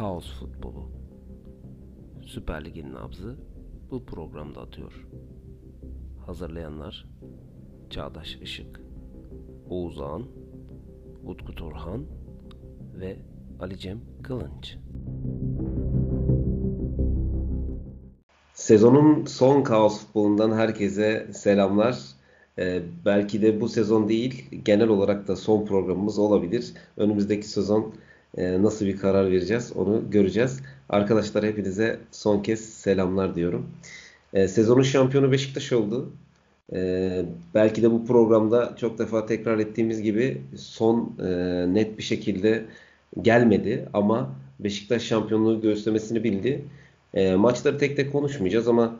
Kaos futbolu. Süper Lig'in nabzı bu programda atıyor. Hazırlayanlar Çağdaş Işık, Oğuz Ağan, Utku Turhan ve Ali Cem Kılınç. Sezonun son kaos futbolundan herkese selamlar. Ee, belki de bu sezon değil, genel olarak da son programımız olabilir. Önümüzdeki sezon e, nasıl bir karar vereceğiz onu göreceğiz. Arkadaşlar hepinize son kez selamlar diyorum. E, sezonun şampiyonu Beşiktaş oldu. E, belki de bu programda çok defa tekrar ettiğimiz gibi son e, net bir şekilde gelmedi ama Beşiktaş şampiyonluğu göğüslemesini bildi. Maçları tek tek konuşmayacağız ama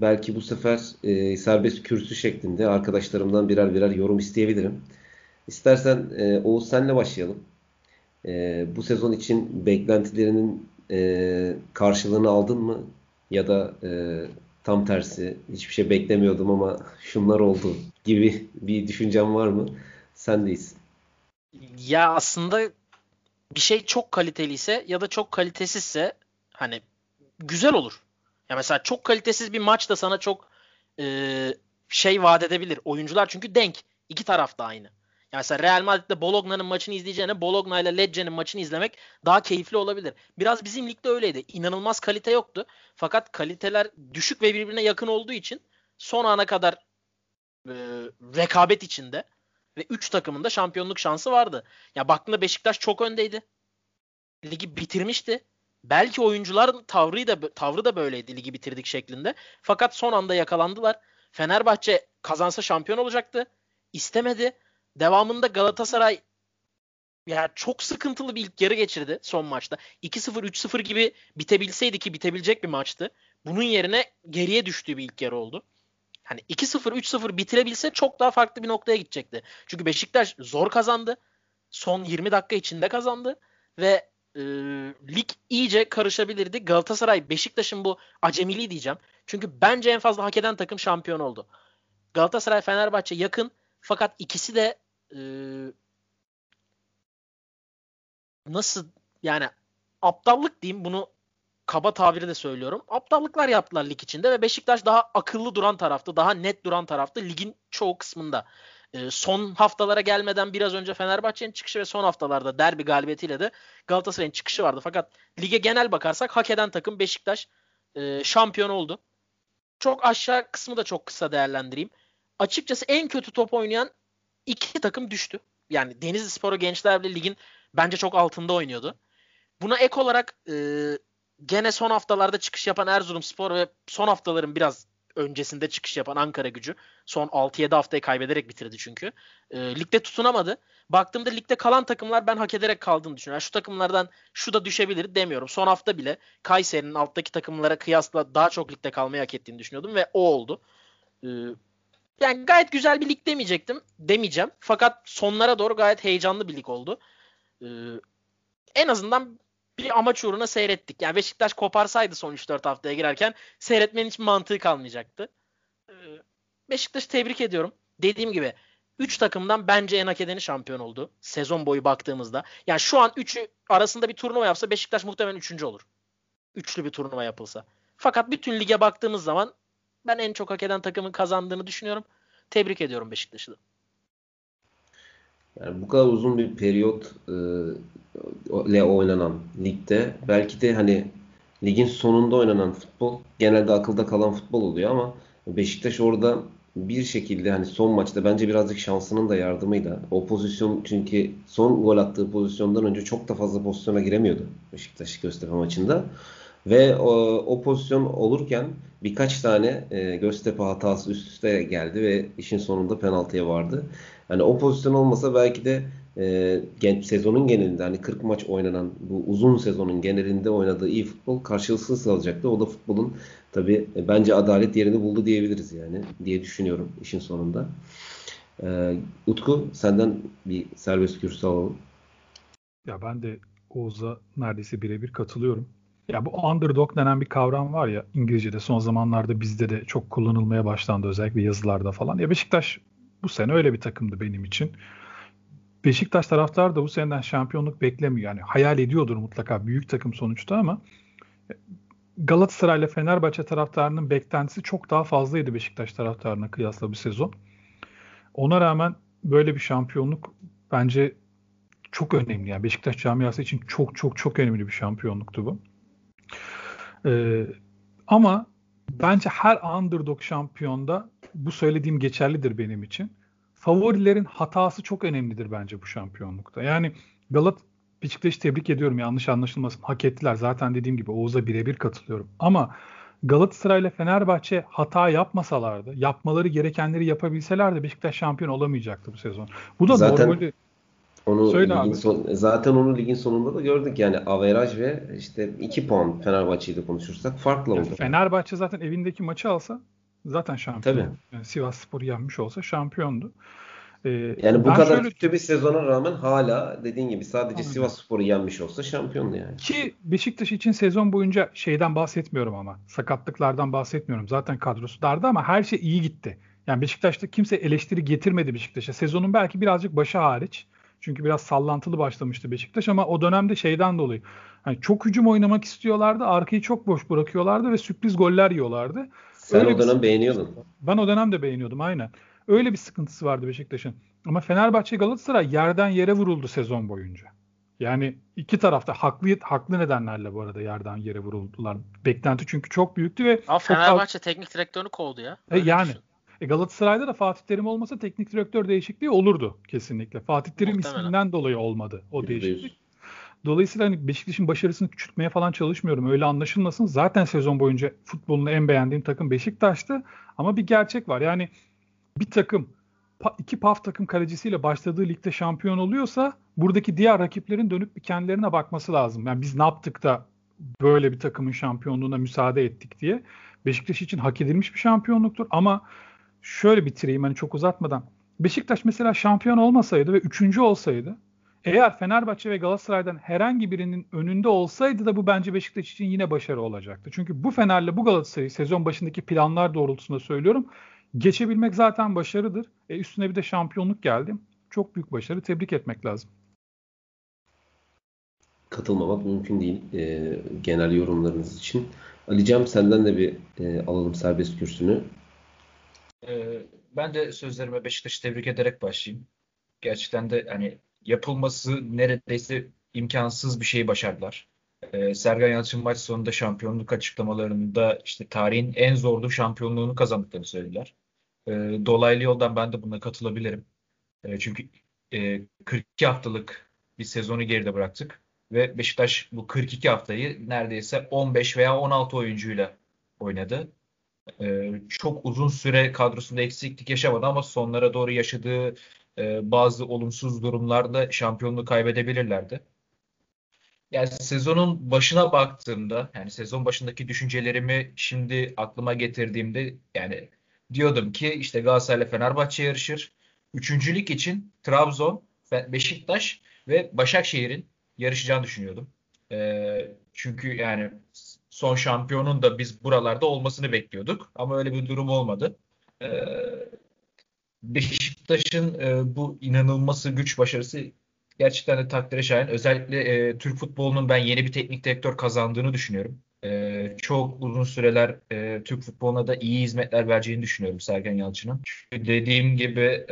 belki bu sefer e, serbest kürsü şeklinde arkadaşlarımdan birer birer yorum isteyebilirim. İstersen e, Oğuz senle başlayalım. E, bu sezon için beklentilerinin e, karşılığını aldın mı? Ya da e, tam tersi hiçbir şey beklemiyordum ama şunlar oldu gibi bir düşüncen var mı? Sendeyiz. Ya aslında bir şey çok kaliteliyse ya da çok kalitesizse hani güzel olur. Ya mesela çok kalitesiz bir maç da sana çok e, şey vaat edebilir. Oyuncular çünkü denk. İki taraf da aynı. Ya mesela Real Madrid'de Bologna'nın maçını izleyeceğine Bologna ile Lecce'nin maçını izlemek daha keyifli olabilir. Biraz bizim ligde öyleydi. İnanılmaz kalite yoktu. Fakat kaliteler düşük ve birbirine yakın olduğu için son ana kadar e, rekabet içinde ve 3 takımın da şampiyonluk şansı vardı. Ya baktığında Beşiktaş çok öndeydi. Ligi bitirmişti. Belki oyuncuların tavrı da tavrı da böyleydi ligi bitirdik şeklinde. Fakat son anda yakalandılar. Fenerbahçe kazansa şampiyon olacaktı. İstemedi. Devamında Galatasaray ya çok sıkıntılı bir ilk yarı geçirdi son maçta. 2-0 3-0 gibi bitebilseydi ki bitebilecek bir maçtı. Bunun yerine geriye düştüğü bir ilk yarı oldu. Hani 2-0 3-0 bitirebilse çok daha farklı bir noktaya gidecekti. Çünkü Beşiktaş zor kazandı. Son 20 dakika içinde kazandı ve e, lig iyice karışabilirdi. Galatasaray Beşiktaş'ın bu acemiliği diyeceğim. Çünkü bence en fazla hak eden takım şampiyon oldu. Galatasaray Fenerbahçe yakın fakat ikisi de e, nasıl yani aptallık diyeyim bunu kaba tabiri de söylüyorum. Aptallıklar yaptılar lig içinde ve Beşiktaş daha akıllı duran taraftı. Daha net duran taraftı ligin çoğu kısmında. E, son haftalara gelmeden biraz önce Fenerbahçe'nin çıkışı ve son haftalarda derbi galibiyetiyle de Galatasaray'ın çıkışı vardı. Fakat lige genel bakarsak hak eden takım Beşiktaş e, şampiyon oldu. Çok aşağı kısmı da çok kısa değerlendireyim. Açıkçası en kötü top oynayan iki takım düştü. Yani Denizli Spor'u Gençler Birliği ligin bence çok altında oynuyordu. Buna ek olarak e, gene son haftalarda çıkış yapan Erzurum Spor ve son haftaların biraz öncesinde çıkış yapan Ankara gücü. Son 6-7 haftayı kaybederek bitirdi çünkü. E, ligde tutunamadı. Baktığımda ligde kalan takımlar ben hak ederek kaldığını düşünüyorum. Yani şu takımlardan şu da düşebilir demiyorum. Son hafta bile Kayseri'nin alttaki takımlara kıyasla daha çok ligde kalmayı hak ettiğini düşünüyordum ve o oldu. E, yani gayet güzel bir lig demeyecektim. Demeyeceğim. Fakat sonlara doğru gayet heyecanlı bir lig oldu. Ee, en azından bir amaç uğruna seyrettik. Yani Beşiktaş koparsaydı son 3-4 haftaya girerken seyretmenin hiç mantığı kalmayacaktı. Ee, Beşiktaş'ı tebrik ediyorum. Dediğim gibi 3 takımdan bence en hak edeni şampiyon oldu. Sezon boyu baktığımızda. Yani şu an 3'ü arasında bir turnuva yapsa Beşiktaş muhtemelen 3. olur. Üçlü bir turnuva yapılsa. Fakat bütün lige baktığımız zaman ben en çok hak eden takımın kazandığını düşünüyorum. Tebrik ediyorum Beşiktaş'ı da. Yani bu kadar uzun bir periyot e, ile oynanan ligde belki de hani ligin sonunda oynanan futbol genelde akılda kalan futbol oluyor ama Beşiktaş orada bir şekilde hani son maçta bence birazcık şansının da yardımıyla o pozisyon çünkü son gol attığı pozisyondan önce çok da fazla pozisyona giremiyordu Beşiktaş Göztepe maçında. Ve o, o pozisyon olurken birkaç tane e, Göztepe hatası üst üste geldi ve işin sonunda penaltıya vardı. Hani o pozisyon olmasa belki de e, sezonun genelinde hani 40 maç oynanan bu uzun sezonun genelinde oynadığı iyi futbol karşılıksız kalacaktı. O da futbolun tabi e, bence adalet yerini buldu diyebiliriz yani diye düşünüyorum işin sonunda. E, Utku senden bir serbest kürsü alalım. Ya ben de Oğuz'a neredeyse birebir katılıyorum. Ya bu underdog denen bir kavram var ya İngilizce'de son zamanlarda bizde de çok kullanılmaya başlandı özellikle yazılarda falan. Ya Beşiktaş bu sene öyle bir takımdı benim için. Beşiktaş taraftarı da bu seneden şampiyonluk beklemiyor. Yani hayal ediyordur mutlaka büyük takım sonuçta ama Galatasaray ile Fenerbahçe taraftarının beklentisi çok daha fazlaydı Beşiktaş taraftarına kıyasla bir sezon. Ona rağmen böyle bir şampiyonluk bence çok önemli. Yani Beşiktaş camiası için çok çok çok önemli bir şampiyonluktu bu. Ee, ama bence her underdog şampiyonda bu söylediğim geçerlidir benim için. Favorilerin hatası çok önemlidir bence bu şampiyonlukta. Yani Galat Beşiktaş'ı tebrik ediyorum yanlış anlaşılmasın. Hak ettiler. Zaten dediğim gibi Oğuz'a birebir katılıyorum. Ama Galatasaray ile Fenerbahçe hata yapmasalardı, yapmaları gerekenleri yapabilselerdi Beşiktaş şampiyon olamayacaktı bu sezon. Bu da zaten, normalde onu Söyle ligin son, zaten onu ligin sonunda da gördük yani averaj ve işte 2 puan Fenerbahçe'yi konuşursak farklı oldu. Fenerbahçe zaten evindeki maçı alsa zaten şampiyon. Tabii. Yani Sivas Spor'u yenmiş olsa şampiyondu. Ee, yani bu kadar şöyle... kötü bir sezona rağmen hala dediğin gibi sadece Aynen. Sivas Spor'u yenmiş olsa şampiyondu yani. Ki Beşiktaş için sezon boyunca şeyden bahsetmiyorum ama sakatlıklardan bahsetmiyorum. Zaten kadrosu dardı ama her şey iyi gitti. Yani Beşiktaş'ta kimse eleştiri getirmedi Beşiktaş'a. Sezonun belki birazcık başı hariç. Çünkü biraz sallantılı başlamıştı Beşiktaş ama o dönemde şeyden dolayı. Yani çok hücum oynamak istiyorlardı. Arkayı çok boş bırakıyorlardı ve sürpriz goller yiyorlardı. Sen Öyle o dönem beğeniyordun. Ben o dönem de beğeniyordum aynen. Öyle bir sıkıntısı vardı Beşiktaş'ın. Ama Fenerbahçe Galatasaray yerden yere vuruldu sezon boyunca. Yani iki tarafta haklı haklı nedenlerle bu arada yerden yere vuruldular. Beklenti çünkü çok büyüktü ve Ama Fenerbahçe çok... teknik direktörünü kovdu ya. E, yani e, Galatasaray'da da Fatih Terim olmasa teknik direktör değişikliği olurdu kesinlikle. Fatih Terim Muhtemelen. isminden dolayı olmadı o değişiklik. Dolayısıyla hani Beşiktaş'ın başarısını küçültmeye falan çalışmıyorum. Öyle anlaşılmasın. Zaten sezon boyunca futbolunu en beğendiğim takım Beşiktaş'tı. Ama bir gerçek var. Yani bir takım iki PAF takım kalecisiyle başladığı ligde şampiyon oluyorsa buradaki diğer rakiplerin dönüp bir kendilerine bakması lazım. Yani biz ne yaptık da böyle bir takımın şampiyonluğuna müsaade ettik diye. Beşiktaş için hak edilmiş bir şampiyonluktur ama şöyle bitireyim hani çok uzatmadan. Beşiktaş mesela şampiyon olmasaydı ve üçüncü olsaydı eğer Fenerbahçe ve Galatasaray'dan herhangi birinin önünde olsaydı da bu bence Beşiktaş için yine başarı olacaktı. Çünkü bu Fener'le bu Galatasaray'ı sezon başındaki planlar doğrultusunda söylüyorum. Geçebilmek zaten başarıdır. E üstüne bir de şampiyonluk geldi. Çok büyük başarı. Tebrik etmek lazım. Katılmamak mümkün değil e, genel yorumlarınız için. Alican senden de bir e, alalım serbest kürsünü. E, ben de sözlerime Beşiktaş'ı tebrik ederek başlayayım. Gerçekten de hani yapılması neredeyse imkansız bir şeyi başardılar. E, Sergen Yalçın maç sonunda şampiyonluk açıklamalarında işte tarihin en zorlu şampiyonluğunu kazandıklarını söylediler. E, dolaylı yoldan ben de buna katılabilirim. E, çünkü e, 42 haftalık bir sezonu geride bıraktık ve Beşiktaş bu 42 haftayı neredeyse 15 veya 16 oyuncuyla oynadı. E, çok uzun süre kadrosunda eksiklik yaşamadı ama sonlara doğru yaşadığı e, bazı olumsuz durumlarda şampiyonluğu kaybedebilirlerdi. Yani sezonun başına baktığımda yani sezon başındaki düşüncelerimi şimdi aklıma getirdiğimde yani diyordum ki işte Galatasaray ile Fenerbahçe yarışır. Üçüncülük için Trabzon, Beşiktaş ve Başakşehir'in yarışacağını düşünüyordum. E, çünkü yani son şampiyonun da biz buralarda olmasını bekliyorduk. Ama öyle bir durum olmadı. E, Beşiktaş'ın e, bu inanılması güç başarısı gerçekten de takdire şayan. Özellikle e, Türk futbolunun ben yeni bir teknik direktör kazandığını düşünüyorum. E, çok uzun süreler Türk futboluna da iyi hizmetler vereceğini düşünüyorum Sergen Yalçın'ın. Dediğim gibi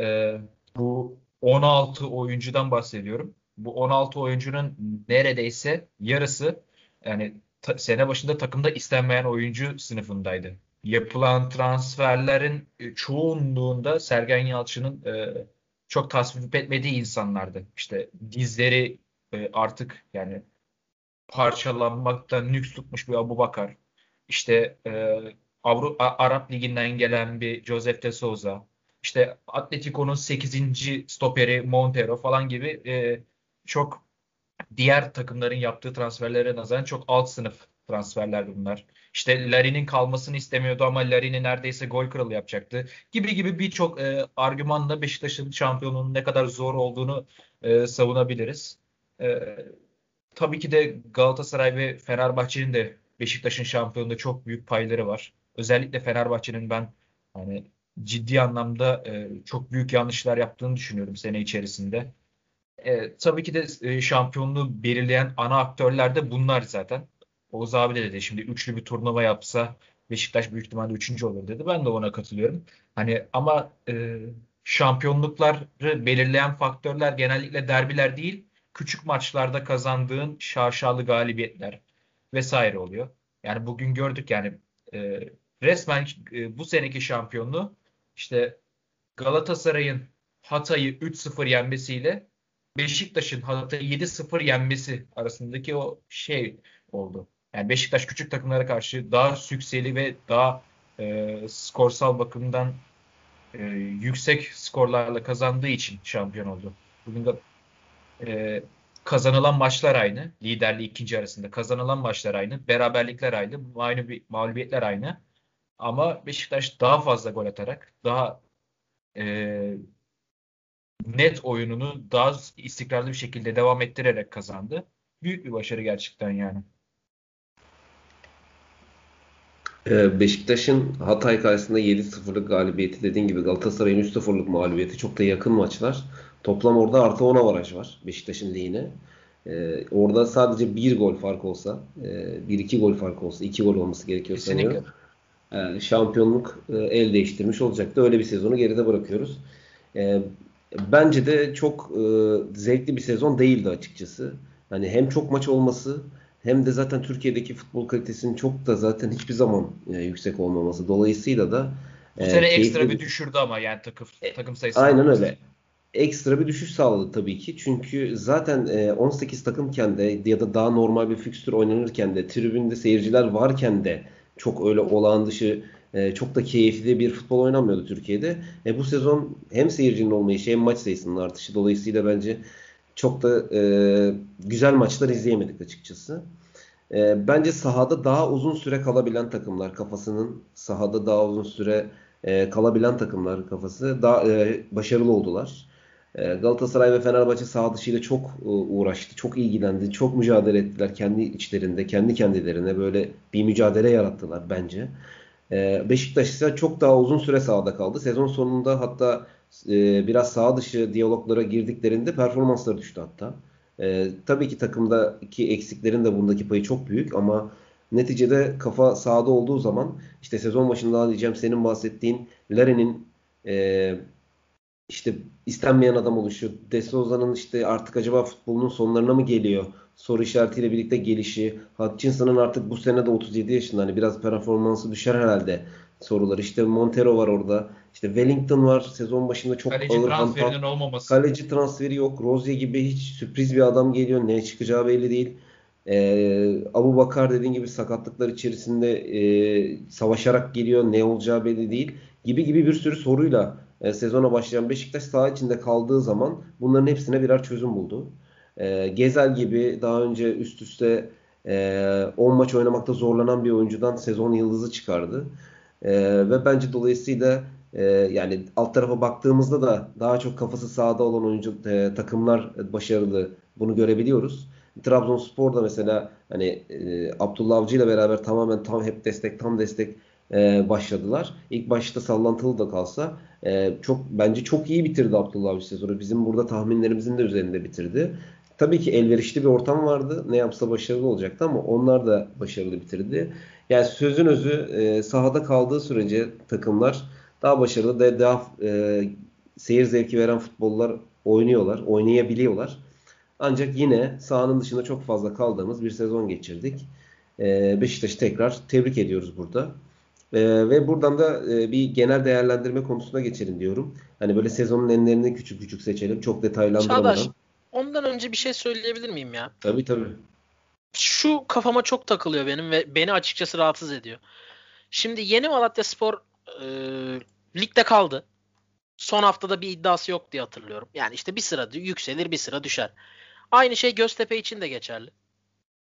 bu 16 oyuncudan bahsediyorum. Bu 16 oyuncunun neredeyse yarısı yani ta, sene başında takımda istenmeyen oyuncu sınıfındaydı. Yapılan transferlerin e, çoğunluğunda Sergen Yalçın'ın e, çok tasvip etmediği insanlardı. İşte dizleri e, artık yani parçalanmaktan nüks tutmuş bir Abu Bakar. İşte e, Avrupa Arap Ligi'nden gelen bir Joseph de Souza. İşte Atletico'nun 8. stoperi Montero falan gibi e, çok diğer takımların yaptığı transferlere nazaran çok alt sınıf transferler bunlar. İşte Larin'in kalmasını istemiyordu ama Larin'i neredeyse gol kralı yapacaktı. Gibi gibi birçok e, argümanla Beşiktaş'ın şampiyonluğunun ne kadar zor olduğunu e, savunabiliriz. E, tabii ki de Galatasaray ve Fenerbahçe'nin de Beşiktaş'ın şampiyonluğunda çok büyük payları var. Özellikle Fenerbahçe'nin ben hani ciddi anlamda e, çok büyük yanlışlar yaptığını düşünüyorum sene içerisinde. E, tabii ki de e, şampiyonluğu belirleyen ana aktörler de bunlar zaten. Oğuz abi de dedi şimdi üçlü bir turnuva yapsa Beşiktaş büyük ihtimalle üçüncü olur dedi. Ben de ona katılıyorum. Hani ama e, şampiyonlukları belirleyen faktörler genellikle derbiler değil, küçük maçlarda kazandığın şaşalı galibiyetler vesaire oluyor. Yani bugün gördük yani e, resmen e, bu seneki şampiyonluğu işte Galatasaray'ın Hatay'ı 3-0 yenmesiyle Beşiktaş'ın Hatay'ı 7-0 yenmesi arasındaki o şey oldu. Yani Beşiktaş küçük takımlara karşı daha sükseli ve daha e, skorsal bakımdan e, yüksek skorlarla kazandığı için şampiyon oldu. Bugün de e, kazanılan maçlar aynı. Liderliği ikinci arasında kazanılan maçlar aynı. Beraberlikler aynı. Aynı bir mağlubiyetler aynı. Ama Beşiktaş daha fazla gol atarak daha e, net oyununu daha istikrarlı bir şekilde devam ettirerek kazandı. Büyük bir başarı gerçekten yani. Ee, Beşiktaş'ın Hatay karşısında 7-0'lık galibiyeti dediğin gibi Galatasaray'ın 3-0'lık mağlubiyeti çok da yakın maçlar. Toplam orada artı 10 avaraj var Beşiktaş'ın lehine. Ee, orada sadece bir gol fark olsa, e, bir iki gol fark olsa, iki gol olması gerekiyor Kesinlikle. sanıyorum. E, şampiyonluk e, el değiştirmiş olacaktı. Öyle bir sezonu geride bırakıyoruz. E, bence de çok e, zevkli bir sezon değildi açıkçası. Hani hem çok maç olması hem de zaten Türkiye'deki futbol kalitesinin çok da zaten hiçbir zaman e, yüksek olmaması. Dolayısıyla da bu sene e, ekstra bir düşürdü ama yani takım takım sayısı. Aynen öyle. Ekstra bir düşüş sağladı tabii ki. Çünkü zaten e, 18 takımken de ya da daha normal bir fikstür oynanırken de tribünde seyirciler varken de çok öyle olağan dışı e, çok da keyifli bir futbol oynanmıyordu Türkiye'de. E, bu sezon hem seyircinin olmayışı hem maç sayısının artışı dolayısıyla bence çok da e, güzel maçlar izleyemedik açıkçası. E, bence sahada daha uzun süre kalabilen takımlar kafasının sahada daha uzun süre e, kalabilen takımlar kafası daha e, başarılı oldular. E, Galatasaray ve Fenerbahçe saha dışıyla çok e, uğraştı, çok ilgilendi, çok mücadele ettiler kendi içlerinde, kendi kendilerine böyle bir mücadele yarattılar bence. E, Beşiktaş ise çok daha uzun süre sahada kaldı. Sezon sonunda hatta e, biraz sağ dışı diyaloglara girdiklerinde performansları düştü hatta. E, tabii ki takımdaki eksiklerin de bundaki payı çok büyük ama neticede kafa sahada olduğu zaman işte sezon başında diyeceğim senin bahsettiğin Larin'in e, işte istenmeyen adam oluşu, De Souza'nın işte artık acaba futbolunun sonlarına mı geliyor? Soru işaretiyle birlikte gelişi, Hutchinson'ın artık bu sene de 37 yaşında hani biraz performansı düşer herhalde sorular. İşte Montero var orada. İşte Wellington var. Sezon başında çok Kaleci ağır transferinin hantal. olmaması. Kaleci transferi yok. Rozier gibi hiç sürpriz bir adam geliyor. Ne çıkacağı belli değil. Ee, Abu Bakar dediğin gibi sakatlıklar içerisinde e, savaşarak geliyor. Ne olacağı belli değil. Gibi gibi bir sürü soruyla e, sezona başlayan Beşiktaş saha içinde kaldığı zaman bunların hepsine birer çözüm buldu. E, Gezel gibi daha önce üst üste e, 10 maç oynamakta zorlanan bir oyuncudan sezon yıldızı çıkardı. E, ve bence dolayısıyla e, yani alt tarafa baktığımızda da daha çok kafası sahada olan oyuncu e, takımlar başarılı. Bunu görebiliyoruz. Trabzonspor da mesela hani e, Abdullah Avcı ile beraber tamamen tam hep destek tam destek e, başladılar. İlk başta sallantılı da kalsa e, çok bence çok iyi bitirdi Abdullah Avcı sezonu. Bizim burada tahminlerimizin de üzerinde bitirdi. Tabii ki elverişli bir ortam vardı. Ne yapsa başarılı olacaktı ama onlar da başarılı bitirdi. Yani sözün özü e, sahada kaldığı sürece takımlar daha başarılı da daha e, seyir zevki veren futbollar oynuyorlar, oynayabiliyorlar. Ancak yine sahanın dışında çok fazla kaldığımız bir sezon geçirdik. E, Beşiktaş'ı tekrar tebrik ediyoruz burada. E, ve buradan da e, bir genel değerlendirme konusuna geçelim diyorum. Hani böyle sezonun enlerini küçük küçük seçelim. Çok detaylandırmadan. Çağdaş, ondan önce bir şey söyleyebilir miyim ya? Tabii tabii. Şu kafama çok takılıyor benim ve beni açıkçası rahatsız ediyor. Şimdi yeni Malatya Spor e, ligde kaldı. Son haftada bir iddiası yok diye hatırlıyorum. Yani işte bir sıra yükselir bir sıra düşer. Aynı şey Göztepe için de geçerli.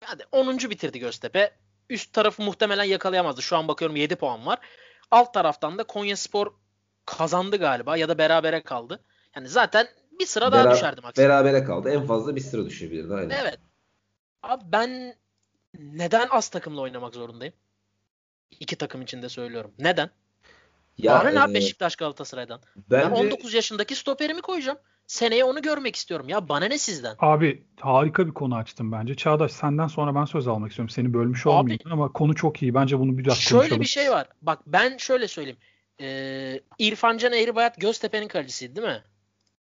Yani 10. bitirdi Göztepe. Üst tarafı muhtemelen yakalayamazdı. Şu an bakıyorum 7 puan var. Alt taraftan da Konya Spor kazandı galiba ya da berabere kaldı. Yani zaten bir sıra daha düşerdi maksimum. Berabere kaldı. En fazla bir sıra düşebilirdi. Aynen. Evet. Abi ben neden az takımla oynamak zorundayım? İki takım içinde söylüyorum. Neden? Ya, Bana ne e, Beşiktaş Galatasaray'dan? Bence... Ben 19 yaşındaki stoperimi koyacağım. Seneye onu görmek istiyorum ya. Bana ne sizden? Abi harika bir konu açtım bence. Çağdaş senden sonra ben söz almak istiyorum. Seni bölmüş abi, olmayayım ama konu çok iyi. Bence bunu biraz şöyle konuşalım. Şöyle bir şey var. Bak ben şöyle söyleyeyim. Ee, İrfan Can Eğribayat Göztepe'nin kalecisiydi değil mi?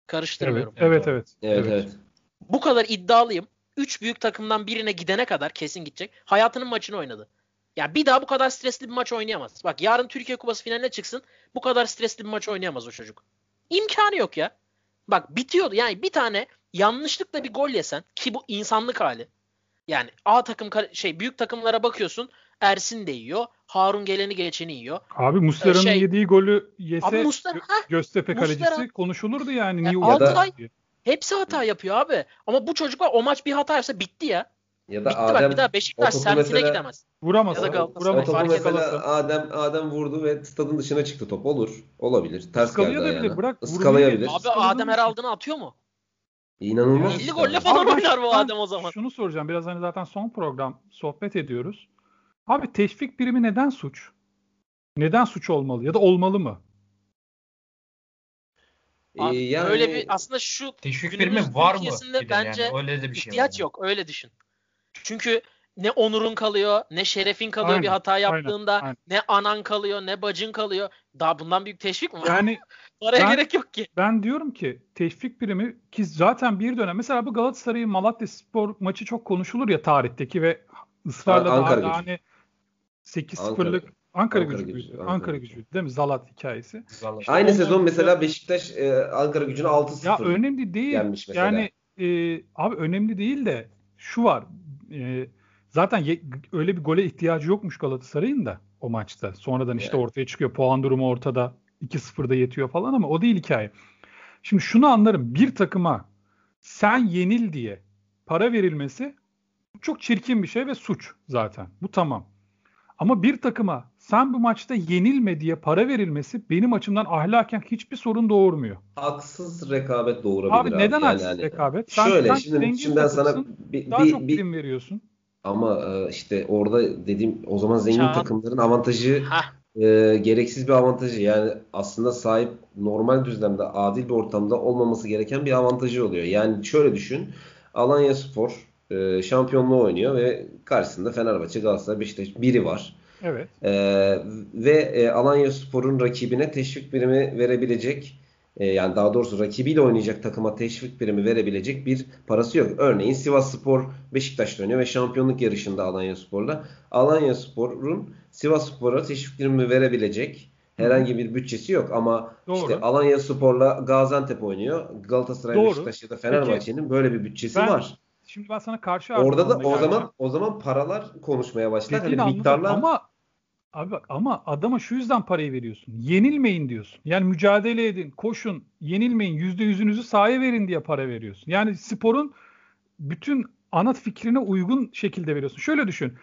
Karıştırmıyorum. Evet, evet, evet. Evet, evet. Bu kadar iddialıyım. Üç büyük takımdan birine gidene kadar kesin gidecek. Hayatının maçını oynadı. Ya bir daha bu kadar stresli bir maç oynayamaz. Bak yarın Türkiye Kupası finaline çıksın. Bu kadar stresli bir maç oynayamaz o çocuk. İmkanı yok ya. Bak bitiyordu. Yani bir tane yanlışlıkla bir gol yesen ki bu insanlık hali. Yani A takım şey büyük takımlara bakıyorsun. Ersin de yiyor. Harun geleni geçeni yiyor. Abi Muslera'nın şey, yediği golü yese abi Muslera, Gö- Göztepe kalecisi Muslera, konuşulurdu yani. Niye yani Altay, hepsi hata yapıyor abi. Ama bu çocuklar o maç bir hata yapsa bitti ya. Ya da Bitti Adem, bak bir daha Beşiktaş semtine gidemez. Vuramaz. Ya da vuramaz. Topu mesela Adem Adem vurdu ve stadın dışına çıktı top. Olur. Olabilir. Ters geldi ayağına. Bırak, Iskalayabilir. Abi Adem her aldığını atıyor mu? İnanılmaz. 50 golle falan oynar bu Adem o zaman. Şunu soracağım. Biraz hani zaten son program sohbet ediyoruz. Abi teşvik birimi neden suç? Neden suç olmalı ya da olmalı mı? Abi, ee, yani, öyle bir aslında şu teşvik birimi var mı? Bence yani, öyle de bir şey ihtiyaç var. yok. Öyle düşün. Çünkü ne onurun kalıyor, ne şerefin kalıyor aynen, bir hata yaptığında, aynen, aynen. ne anan kalıyor, ne bacın kalıyor. Daha bundan büyük teşvik mi var? Yani Oraya ben, gerek yok ki. Ben diyorum ki teşvik birimi ki zaten bir dönem mesela bu Galatasaray'ın Malatya Spor maçı çok konuşulur ya tarihteki ve ısrarla Ankara da hani 8-0'lık Ankara, Ankara gücü, gücü Ankara, Ankara gücü değil mi? Zalat hikayesi. Zalat. İşte Aynı sezon mesela Beşiktaş e, Ankara gücünü 6-0 Ya önemli değil. Yani e, abi önemli değil de şu var. E, zaten ye, öyle bir gole ihtiyacı yokmuş Galatasaray'ın da o maçta. Sonradan işte yani. ortaya çıkıyor. Puan durumu ortada. 2-0'da yetiyor falan ama o değil hikaye. Şimdi şunu anlarım. Bir takıma sen yenil diye para verilmesi çok çirkin bir şey ve suç zaten. Bu tamam. Ama bir takıma sen bu maçta yenilme diye para verilmesi benim açımdan ahlaken hiçbir sorun doğurmuyor. Haksız rekabet doğurabilir abi. Neden yani haksız yani. rekabet? Sen, Şöyle sen şimdi, şimdi ben sana bir, daha bir, çok bir, prim veriyorsun. Ama e, işte orada dediğim o zaman zengin Çağ. takımların avantajı e, gereksiz bir avantajı. Yani aslında sahip normal düzlemde adil bir ortamda olmaması gereken bir avantajı oluyor. Yani şöyle düşün. Alanya Spor e, şampiyonluğu oynuyor ve karşısında Fenerbahçe, Galatasaray, Beşiktaş biri var. Evet. E, ve e, Alanya Spor'un rakibine teşvik birimi verebilecek e, yani daha doğrusu rakibiyle oynayacak takıma teşvik birimi verebilecek bir parası yok. Örneğin Sivas Spor Beşiktaş'ta oynuyor ve şampiyonluk yarışında Alanya Spor'la. Alanya Spor'un Sivas Spor'a teşvik birimi verebilecek herhangi bir bütçesi yok ama Doğru. işte Alanya Spor'la Gaziantep oynuyor. Galatasaray, Doğru. Beşiktaş ya da Fenerbahçe'nin böyle bir bütçesi ben, var. Şimdi ben sana karşı Orada da o geldim. zaman o zaman paralar konuşmaya başlar. Hani miktarlar ama Abi bak ama adama şu yüzden parayı veriyorsun. Yenilmeyin diyorsun. Yani mücadele edin, koşun, yenilmeyin, yüzde yüzünüzü sahaya verin diye para veriyorsun. Yani sporun bütün ana fikrine uygun şekilde veriyorsun. Şöyle düşün.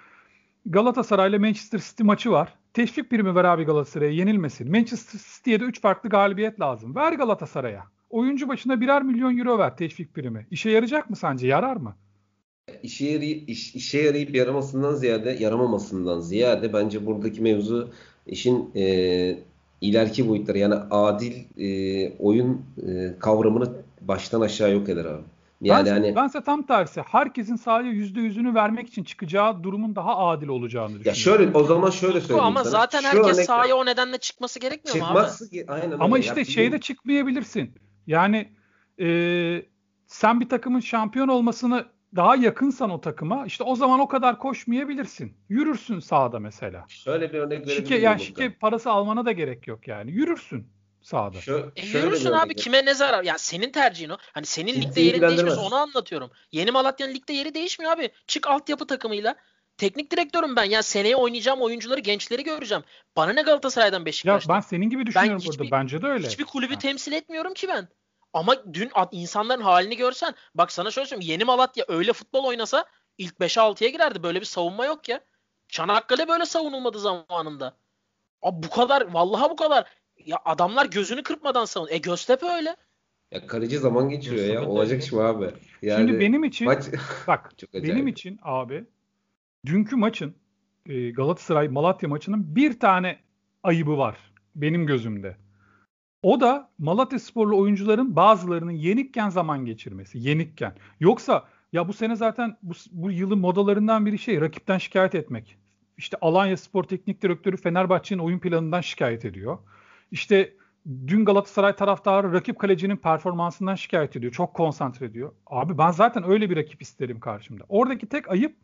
Galatasaray ile Manchester City maçı var. Teşvik birimi ver abi Galatasaray'a yenilmesin. Manchester City'ye de 3 farklı galibiyet lazım. Ver Galatasaray'a. Oyuncu başına birer milyon euro ver teşvik birimi. İşe yarayacak mı sence? Yarar mı? işe yarayıp, iş, işe yarayıp yaramasından ziyade yaramamasından ziyade bence buradaki mevzu işin e, ileriki boyutları yani adil e, oyun e, kavramını baştan aşağı yok eder abi. Yani ben, hani, bense tam tersi. Herkesin sadece yüzde yüzünü vermek için çıkacağı durumun daha adil olacağını düşünüyorum. Ya şöyle o zaman şöyle söyleyeyim Ama sana. zaten Şu herkes örnek... sahaya o nedenle çıkması gerekmiyor Çıkması, mu abi? Aynen Ama öyle. işte ya, şeyde çıkmayabilirsin. Yani e, sen bir takımın şampiyon olmasını daha yakınsan o takıma işte o zaman o kadar koşmayabilirsin. Yürürsün sahada mesela. Şöyle bir örnek verebilirim. Şike, yani şike parası almana da gerek yok yani. Yürürsün sahada. Şö e, yürürsün abi kime ne zarar? Yani senin tercihin o. Hani senin ligde yerin değişmiyorsa onu anlatıyorum. Yeni Malatya'nın ligde yeri değişmiyor abi. Çık altyapı takımıyla. Teknik direktörüm ben. Ya seneye oynayacağım oyuncuları, gençleri göreceğim. Bana ne Galatasaray'dan Beşiktaş'tan? Ya ben senin gibi düşünüyorum ben burada. Bence de öyle. Hiçbir kulübü ha. temsil etmiyorum ki ben. Ama dün insanların halini görsen bak sana şöyle söyleyeyim. Yeni Malatya öyle futbol oynasa ilk 5'e 6'ya girerdi. Böyle bir savunma yok ya. Çanakkale böyle savunulmadı zamanında. Abi bu kadar vallahi bu kadar. Ya adamlar gözünü kırpmadan savun. E Göztepe öyle. Ya kaleci zaman geçiriyor ya. Olacak iş mi abi? Yani Şimdi benim için maç... bak benim için abi dünkü maçın e, Galatasaray Malatya maçının bir tane ayıbı var. benim gözümde. O da Malatya Sporlu oyuncuların bazılarının yenikken zaman geçirmesi. Yenikken. Yoksa ya bu sene zaten bu, bu yılın modalarından biri şey rakipten şikayet etmek. İşte Alanya Spor Teknik Direktörü Fenerbahçe'nin oyun planından şikayet ediyor. İşte dün Galatasaray taraftarı rakip kalecinin performansından şikayet ediyor. Çok konsantre ediyor. Abi ben zaten öyle bir rakip isterim karşımda. Oradaki tek ayıp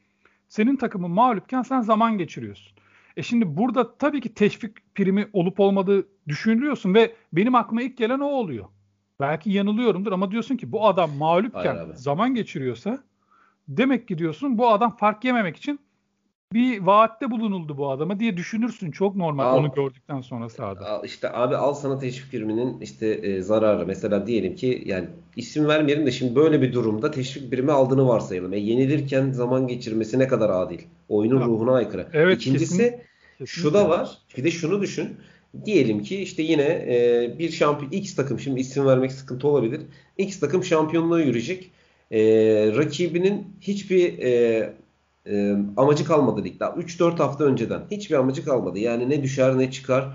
senin takımın mağlupken sen zaman geçiriyorsun. E şimdi burada tabii ki teşvik primi olup olmadığı düşünülüyorsun ve benim aklıma ilk gelen o oluyor. Belki yanılıyorumdur ama diyorsun ki bu adam mağlupken zaman geçiriyorsa demek ki diyorsun bu adam fark yememek için bir vaatte bulunuldu bu adama diye düşünürsün. Çok normal al, onu gördükten sonra sahada. Al, işte abi al sana teşvik priminin işte e, zararı. Mesela diyelim ki yani isim vermeyelim de şimdi böyle bir durumda teşvik birimi aldığını varsayalım. E, yenilirken zaman geçirmesi ne kadar adil. Oyunun ha. ruhuna aykırı. Evet, İkincisi kesin, şu da var. Bir de şunu düşün. Diyelim ki işte yine e, bir şampiyon X takım şimdi isim vermek sıkıntı olabilir. X takım şampiyonluğa yürüyecek. E, rakibinin hiçbir e, e, amacı kalmadı ligde. 3-4 hafta önceden hiçbir amacı kalmadı. Yani ne düşer ne çıkar.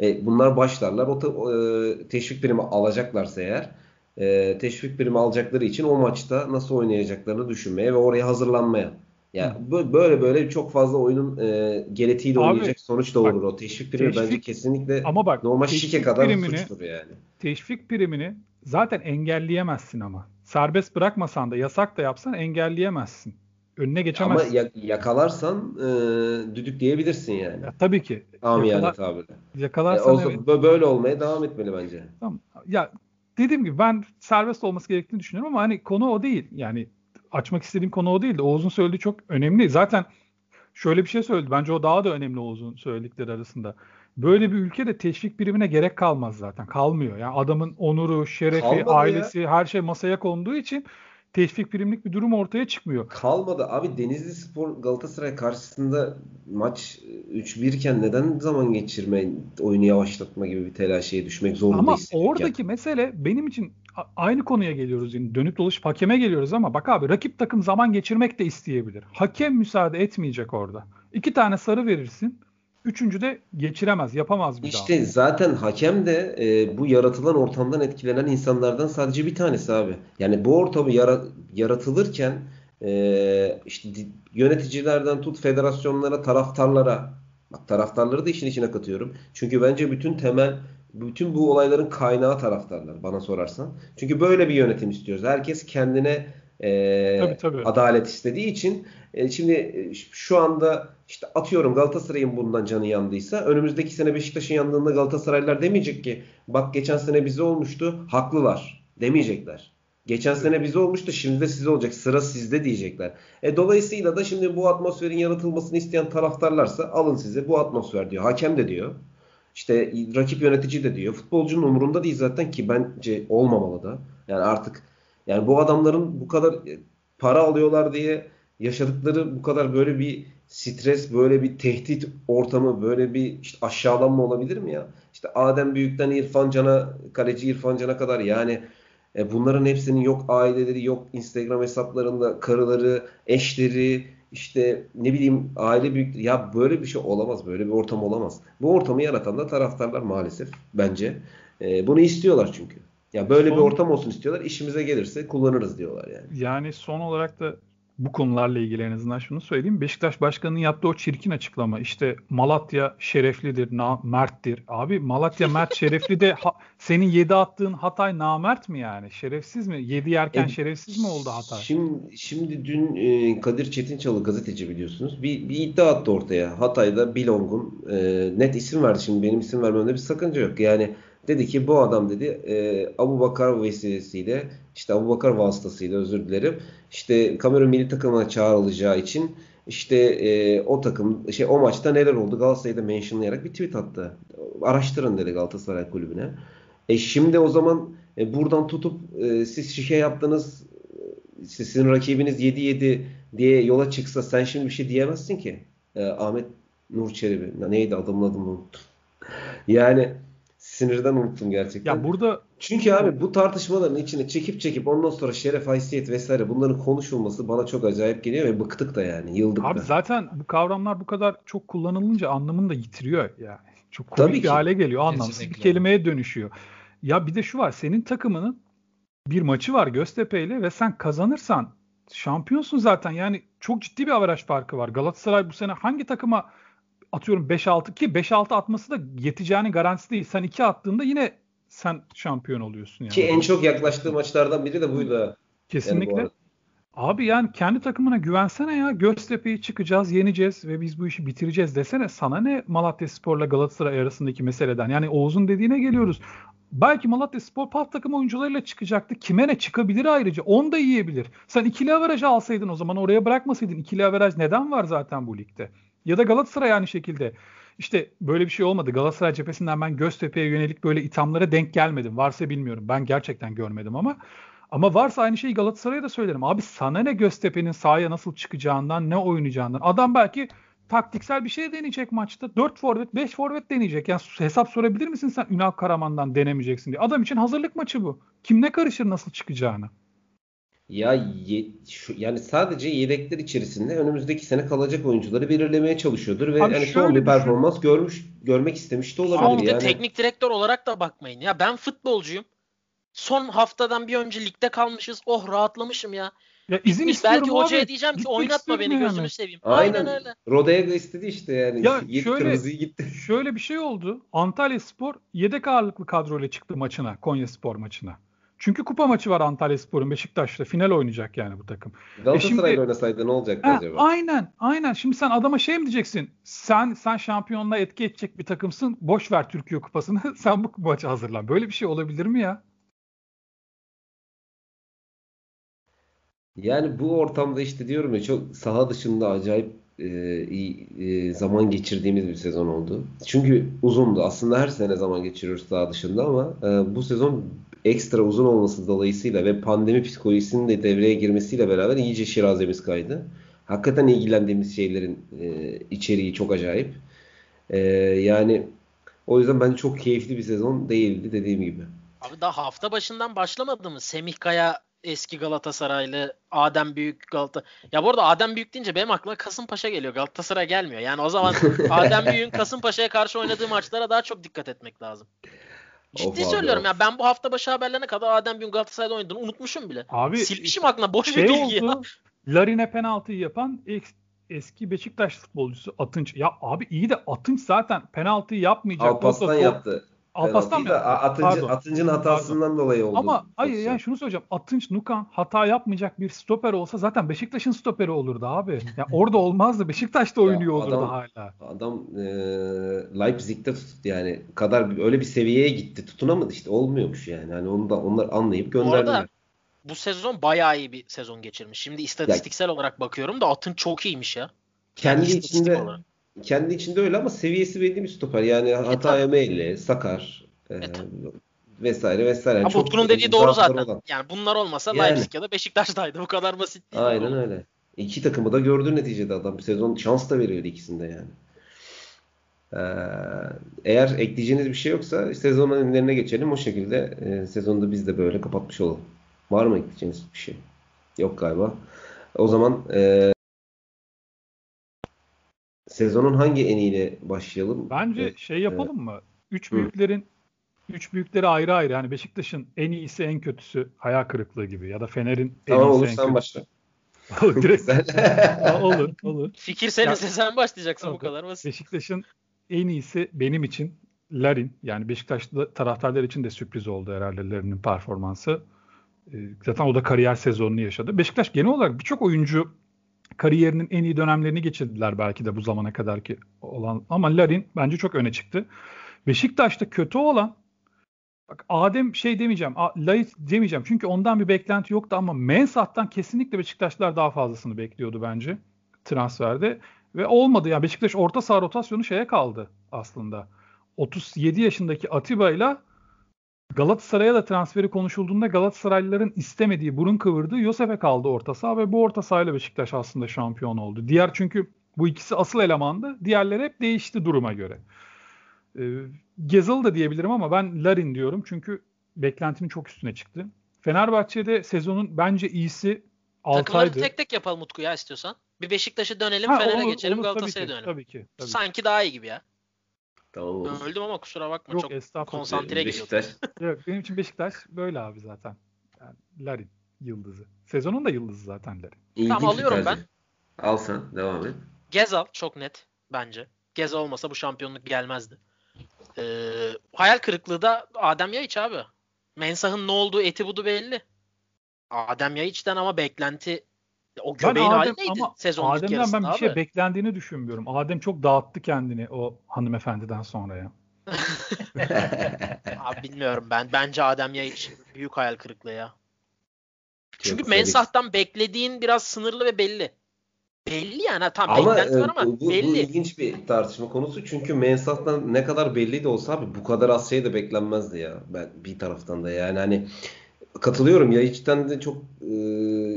E, bunlar başlarlar. O e, teşvik primi alacaklarsa eğer e, teşvik primi alacakları için o maçta nasıl oynayacaklarını düşünmeye ve oraya hazırlanmaya. Yani Hı. böyle böyle çok fazla oyunun e, genetiğiyle Abi, oynayacak sonuç da olur bak, o. Teşvik primi teşvik, bence kesinlikle ama bak, normal şike kadar primini, suçtur yani. Teşvik primini zaten engelleyemezsin ama. Serbest bırakmasan da yasak da yapsan engelleyemezsin önüne geçemezsin. Ama yakalarsan e, düdük diyebilirsin yani. Ya, tabii ki. Amiyane Yakala, tabirle. Yakalarsan e, evet. Böyle olmaya devam etmeli bence. Tamam. Ya dediğim gibi ben serbest olması gerektiğini düşünüyorum ama hani konu o değil. Yani açmak istediğim konu o değil de Oğuz'un söylediği çok önemli. Zaten şöyle bir şey söyledi. Bence o daha da önemli Oğuz'un söyledikleri arasında. Böyle bir ülkede teşvik birimine gerek kalmaz zaten. Kalmıyor. Yani adamın onuru, şerefi, Kalmadı ailesi ya. her şey masaya konduğu için teşvik primlik bir durum ortaya çıkmıyor. Kalmadı. Abi Denizli Spor Galatasaray karşısında maç 3-1 iken neden zaman geçirme, oyunu yavaşlatma gibi bir telaşeye düşmek zorunda Ama oradaki yani. mesele benim için aynı konuya geliyoruz yine. Dönüp dolaşıp hakeme geliyoruz ama bak abi rakip takım zaman geçirmek de isteyebilir. Hakem müsaade etmeyecek orada. İki tane sarı verirsin. Üçüncü de geçiremez, yapamaz bir işte daha. İşte zaten hakem de e, bu yaratılan ortamdan etkilenen insanlardan sadece bir tanesi abi. Yani bu ortamı yara, yaratılırken e, işte yöneticilerden tut federasyonlara, taraftarlara, bak taraftarları da işin içine katıyorum. Çünkü bence bütün temel bütün bu olayların kaynağı taraftarlar bana sorarsan. Çünkü böyle bir yönetim istiyoruz. Herkes kendine e, tabii, tabii. adalet istediği için e, şimdi e, şu anda işte atıyorum Galatasaray'ın bundan canı yandıysa önümüzdeki sene Beşiktaş'ın yandığında Galatasaraylılar demeyecek ki bak geçen sene bize olmuştu haklılar demeyecekler. Geçen sene bize olmuştu şimdi de size olacak sıra sizde diyecekler. E, dolayısıyla da şimdi bu atmosferin yaratılmasını isteyen taraftarlarsa alın size bu atmosfer diyor. Hakem de diyor. İşte rakip yönetici de diyor. Futbolcunun umurunda değil zaten ki bence olmamalı da. Yani artık yani bu adamların bu kadar e, para alıyorlar diye yaşadıkları bu kadar böyle bir stres, böyle bir tehdit ortamı, böyle bir işte aşağılanma olabilir mi ya? İşte Adem Büyük'ten İrfan Can'a, kaleci İrfan Can'a kadar yani e, bunların hepsinin yok aileleri, yok Instagram hesaplarında karıları, eşleri, işte ne bileyim aile büyük ya böyle bir şey olamaz, böyle bir ortam olamaz. Bu ortamı yaratan da taraftarlar maalesef bence. E, bunu istiyorlar çünkü. Ya böyle son, bir ortam olsun istiyorlar. İşimize gelirse kullanırız diyorlar yani. Yani son olarak da bu konularla ilgili en azından şunu söyleyeyim. Beşiktaş Başkanı'nın yaptığı o çirkin açıklama. İşte Malatya şereflidir, na, merttir. Abi Malatya mert şerefli de ha, senin 7 attığın Hatay namert mi yani? Şerefsiz mi? 7 yerken e, şerefsiz mi oldu Hatay? Şimdi, şimdi dün e, Kadir Çetinçalı gazeteci biliyorsunuz. Bir, bir iddia attı ortaya. Hatay'da Bilong'un e, net isim verdi. Şimdi benim isim vermemde bir sakınca yok. Yani Dedi ki bu adam dedi e, Abu Bakar vesilesiyle işte Abu Bakar vasıtasıyla özür dilerim. İşte Kamerun milli takımına çağrılacağı için işte e, o takım şey o maçta neler oldu Galatasaray'da mentionlayarak bir tweet attı. Araştırın dedi Galatasaray kulübüne. E şimdi o zaman e, buradan tutup e, siz şey yaptınız sizin rakibiniz 7-7 diye yola çıksa sen şimdi bir şey diyemezsin ki. E, Ahmet Nur Çelebi. Neydi adamın adını unuttum. Yani Sinirden unuttum gerçekten. Ya burada çünkü abi bu tartışmaların içine çekip çekip ondan sonra şeref, haysiyet vesaire bunların konuşulması bana çok acayip geliyor ve bıktık da yani. Yıldık abi da. zaten bu kavramlar bu kadar çok kullanılınca anlamını da yitiriyor yani. Çok komik bir hale geliyor. Anlamsız Kesinlikle. bir kelimeye dönüşüyor. Ya bir de şu var. Senin takımının bir maçı var Göztepe ile ve sen kazanırsan şampiyonsun zaten. Yani çok ciddi bir averaj farkı var. Galatasaray bu sene hangi takıma atıyorum 5-6 ki 5-6 atması da yeteceğini garantisi değil. Sen 2 attığında yine sen şampiyon oluyorsun yani. Ki en çok yaklaştığı maçlardan biri de buydu. Kesinlikle. Yani Abi yani kendi takımına güvensene ya. Göztepe'yi çıkacağız, yeneceğiz ve biz bu işi bitireceğiz desene. Sana ne Malatya Spor'la Galatasaray arasındaki meseleden? Yani Oğuz'un dediğine geliyoruz. Belki Malatya Spor PAF takım oyuncularıyla çıkacaktı. Kime ne çıkabilir ayrıca. Onu da yiyebilir. Sen ikili averaj alsaydın o zaman oraya bırakmasaydın. İkili averaj neden var zaten bu ligde? Ya da Galatasaray aynı şekilde. İşte böyle bir şey olmadı. Galatasaray cephesinden ben Göztepe'ye yönelik böyle ithamlara denk gelmedim. Varsa bilmiyorum. Ben gerçekten görmedim ama ama varsa aynı şeyi Galatasaray'a da söylerim. Abi sana ne Göztepe'nin sahaya nasıl çıkacağından, ne oynayacağından. Adam belki taktiksel bir şey deneyecek maçta. 4 forvet, 5 forvet deneyecek. Yani hesap sorabilir misin sen Ünal Karaman'dan denemeyeceksin diye. Adam için hazırlık maçı bu. Kim ne karışır nasıl çıkacağını. Ya ye, şu, yani sadece yedekler içerisinde önümüzdeki sene kalacak oyuncuları belirlemeye çalışıyordur ve Abi yani son bir performans düşün. görmüş görmek istemiş de olabilir Son yani. teknik direktör olarak da bakmayın. Ya ben futbolcuyum. Son haftadan bir önce ligde kalmışız. Oh rahatlamışım ya. Ya izin Bitmiş. istiyorum Belki abi. hocaya diyeceğim ki oynatma beni yani. gözünü seveyim. Aynen, Aynen öyle. Rodega istedi işte yani. Ya Yedi şöyle, gitti. Şöyle bir şey oldu. Antalya Spor yedek ağırlıklı kadroyla çıktı maçına. Konya Spor maçına. Çünkü kupa maçı var Antalya Spor'un Beşiktaş'ta. Final oynayacak yani bu takım. Galatasaray'la e şimdi, oynasaydı ne olacaktı he, acaba? Aynen. Aynen. Şimdi sen adama şey mi diyeceksin? Sen sen şampiyonluğa etki edecek bir takımsın. Boş ver Türkiye kupasını. sen bu maça hazırlan. Böyle bir şey olabilir mi ya? Yani bu ortamda işte diyorum ya çok saha dışında acayip e, iyi e, zaman geçirdiğimiz bir sezon oldu. Çünkü uzundu. Aslında her sene zaman geçiriyoruz saha dışında ama e, bu sezon ekstra uzun olması dolayısıyla ve pandemi psikolojisinin de devreye girmesiyle beraber iyice şirazemiz kaydı. Hakikaten ilgilendiğimiz şeylerin e, içeriği çok acayip. E, yani o yüzden bence çok keyifli bir sezon değildi dediğim gibi. Abi daha hafta başından başlamadı mı? Semih Kaya eski Galatasaraylı Adem Büyük Galata. Ya bu arada Adem Büyük deyince benim aklıma Kasımpaşa geliyor. Galatasaray gelmiyor. Yani o zaman Adem Büyük'ün Kasımpaşa'ya karşı oynadığı maçlara daha çok dikkat etmek lazım. Ciddi of söylüyorum abi. ya ben bu hafta başı haberlerine kadar Adem Büyük Galatasaray'da oynadığını unutmuşum bile. Abi silmişim aklına boş şey bir bilgi oldu, ya. Larine penaltıyı yapan eski Beşiktaş futbolcusu Atınç. Ya abi iyi de Atınç zaten penaltıyı yapmayacak. Alpaslan yaptı. Alpaslan mı? Atıncı, Atıncı'nın hatasından Pardon. dolayı oldu. Ama hayır yani şunu söyleyeceğim. Atınç, Nukan hata yapmayacak bir stoper olsa zaten Beşiktaş'ın stoperi olurdu abi. Yani orada olmazdı. Beşiktaş'ta oynuyor olurdu adam, hala. Adam e, Leipzig'te tut, yani kadar öyle bir seviyeye gitti. Tutunamadı işte. Olmuyormuş yani. Hani onu da onlar anlayıp gönderdiler. Bu arada bu sezon bayağı iyi bir sezon geçirmiş. Şimdi istatistiksel ya, olarak bakıyorum da Atın çok iyiymiş ya. Kendi yani içinde olarak kendi içinde öyle ama seviyesi belli bir stoper. Yani e, hataya meyilli, sakar e, e, vesaire vesaire. Ama Çok Utku'nun dediği doğru zaten. Olan. Yani bunlar olmasa yani. Leipzig ya da Beşiktaş'taydı. Bu kadar basit değil. Aynen öyle. İki takımı da gördü neticede adam. Bir sezon şans da veriyordu ikisinde yani. Ee, eğer ekleyeceğiniz bir şey yoksa sezon önlerine geçelim. O şekilde e, sezonda biz de böyle kapatmış olalım. Var mı ekleyeceğiniz bir şey? Yok galiba. O zaman e, Sezonun hangi eniyle başlayalım? Bence evet. şey yapalım mı? Üç büyüklerin üç büyükleri ayrı ayrı. Yani Beşiktaş'ın en iyisi en kötüsü hayal kırıklığı gibi ya da Fener'in en tamam, iyisi olur, en sen başla. Direkt. olur, olur. Fikir senin sen başlayacaksın okay. bu kadar basit. Beşiktaş'ın en iyisi benim için Larin. Yani Beşiktaşlı taraftarlar için de sürpriz oldu herhalde Larin'in performansı. Ee, zaten o da kariyer sezonunu yaşadı. Beşiktaş genel olarak birçok oyuncu kariyerinin en iyi dönemlerini geçirdiler belki de bu zamana kadar ki olan ama Larin bence çok öne çıktı. Beşiktaş'ta kötü olan bak Adem şey demeyeceğim, Lait demeyeceğim çünkü ondan bir beklenti yoktu ama Mensah'tan kesinlikle Beşiktaşlar daha fazlasını bekliyordu bence transferde ve olmadı ya yani Beşiktaş orta saha rotasyonu şeye kaldı aslında. 37 yaşındaki Atiba ile Galatasaray'a da transferi konuşulduğunda Galatasaraylıların istemediği, burun kıvırdığı Yosef'e kaldı orta saha ve bu orta sahayla Beşiktaş aslında şampiyon oldu. Diğer çünkü bu ikisi asıl elemandı. Diğerleri hep değişti duruma göre. Ee, Gezal da diyebilirim ama ben Larin diyorum çünkü beklentinin çok üstüne çıktı. Fenerbahçe'de sezonun bence iyisi Altay'dı. Takımları tek tek yapalım Utku ya istiyorsan. Bir Beşiktaş'a dönelim, ha, Fener'e geçelim, Galatasaray'a dönelim. Tabii ki. Tabii. Sanki daha iyi gibi ya. Tamam olur. Öldüm ama kusura bakma Yok çok konsantre Beşiktaş. Yok, benim için Beşiktaş böyle abi zaten. Yani Larin yıldızı. Sezonun da yıldızı zaten Larin. İlginç Tamam, alıyorum tercih. Al sen devam et. Gezal çok net bence. Gezal olmasa bu şampiyonluk gelmezdi. Ee, hayal kırıklığı da Adem Yaiç abi. Mensah'ın ne olduğu eti budu belli. Adem Yaiç'ten ama beklenti o göbeğin Adem- hali neydi sezonun ilk Adem'den yarısında ben bir abi? şey beklendiğini düşünmüyorum. Adem çok dağıttı kendini o hanımefendiden sonra ya. Abi bilmiyorum ben. Bence Adem Yaiç büyük hayal kırıklığı ya. Çünkü Mensah'tan beklediğin biraz sınırlı ve belli. Belli yani. Ha, Tamam Ama, beklenti var e, ama bu, bu belli. ilginç bir tartışma konusu. Çünkü Mensah'tan ne kadar belli de olsa abi bu kadar az şey de beklenmezdi ya. Ben bir taraftan da yani hani katılıyorum ya içten de çok e,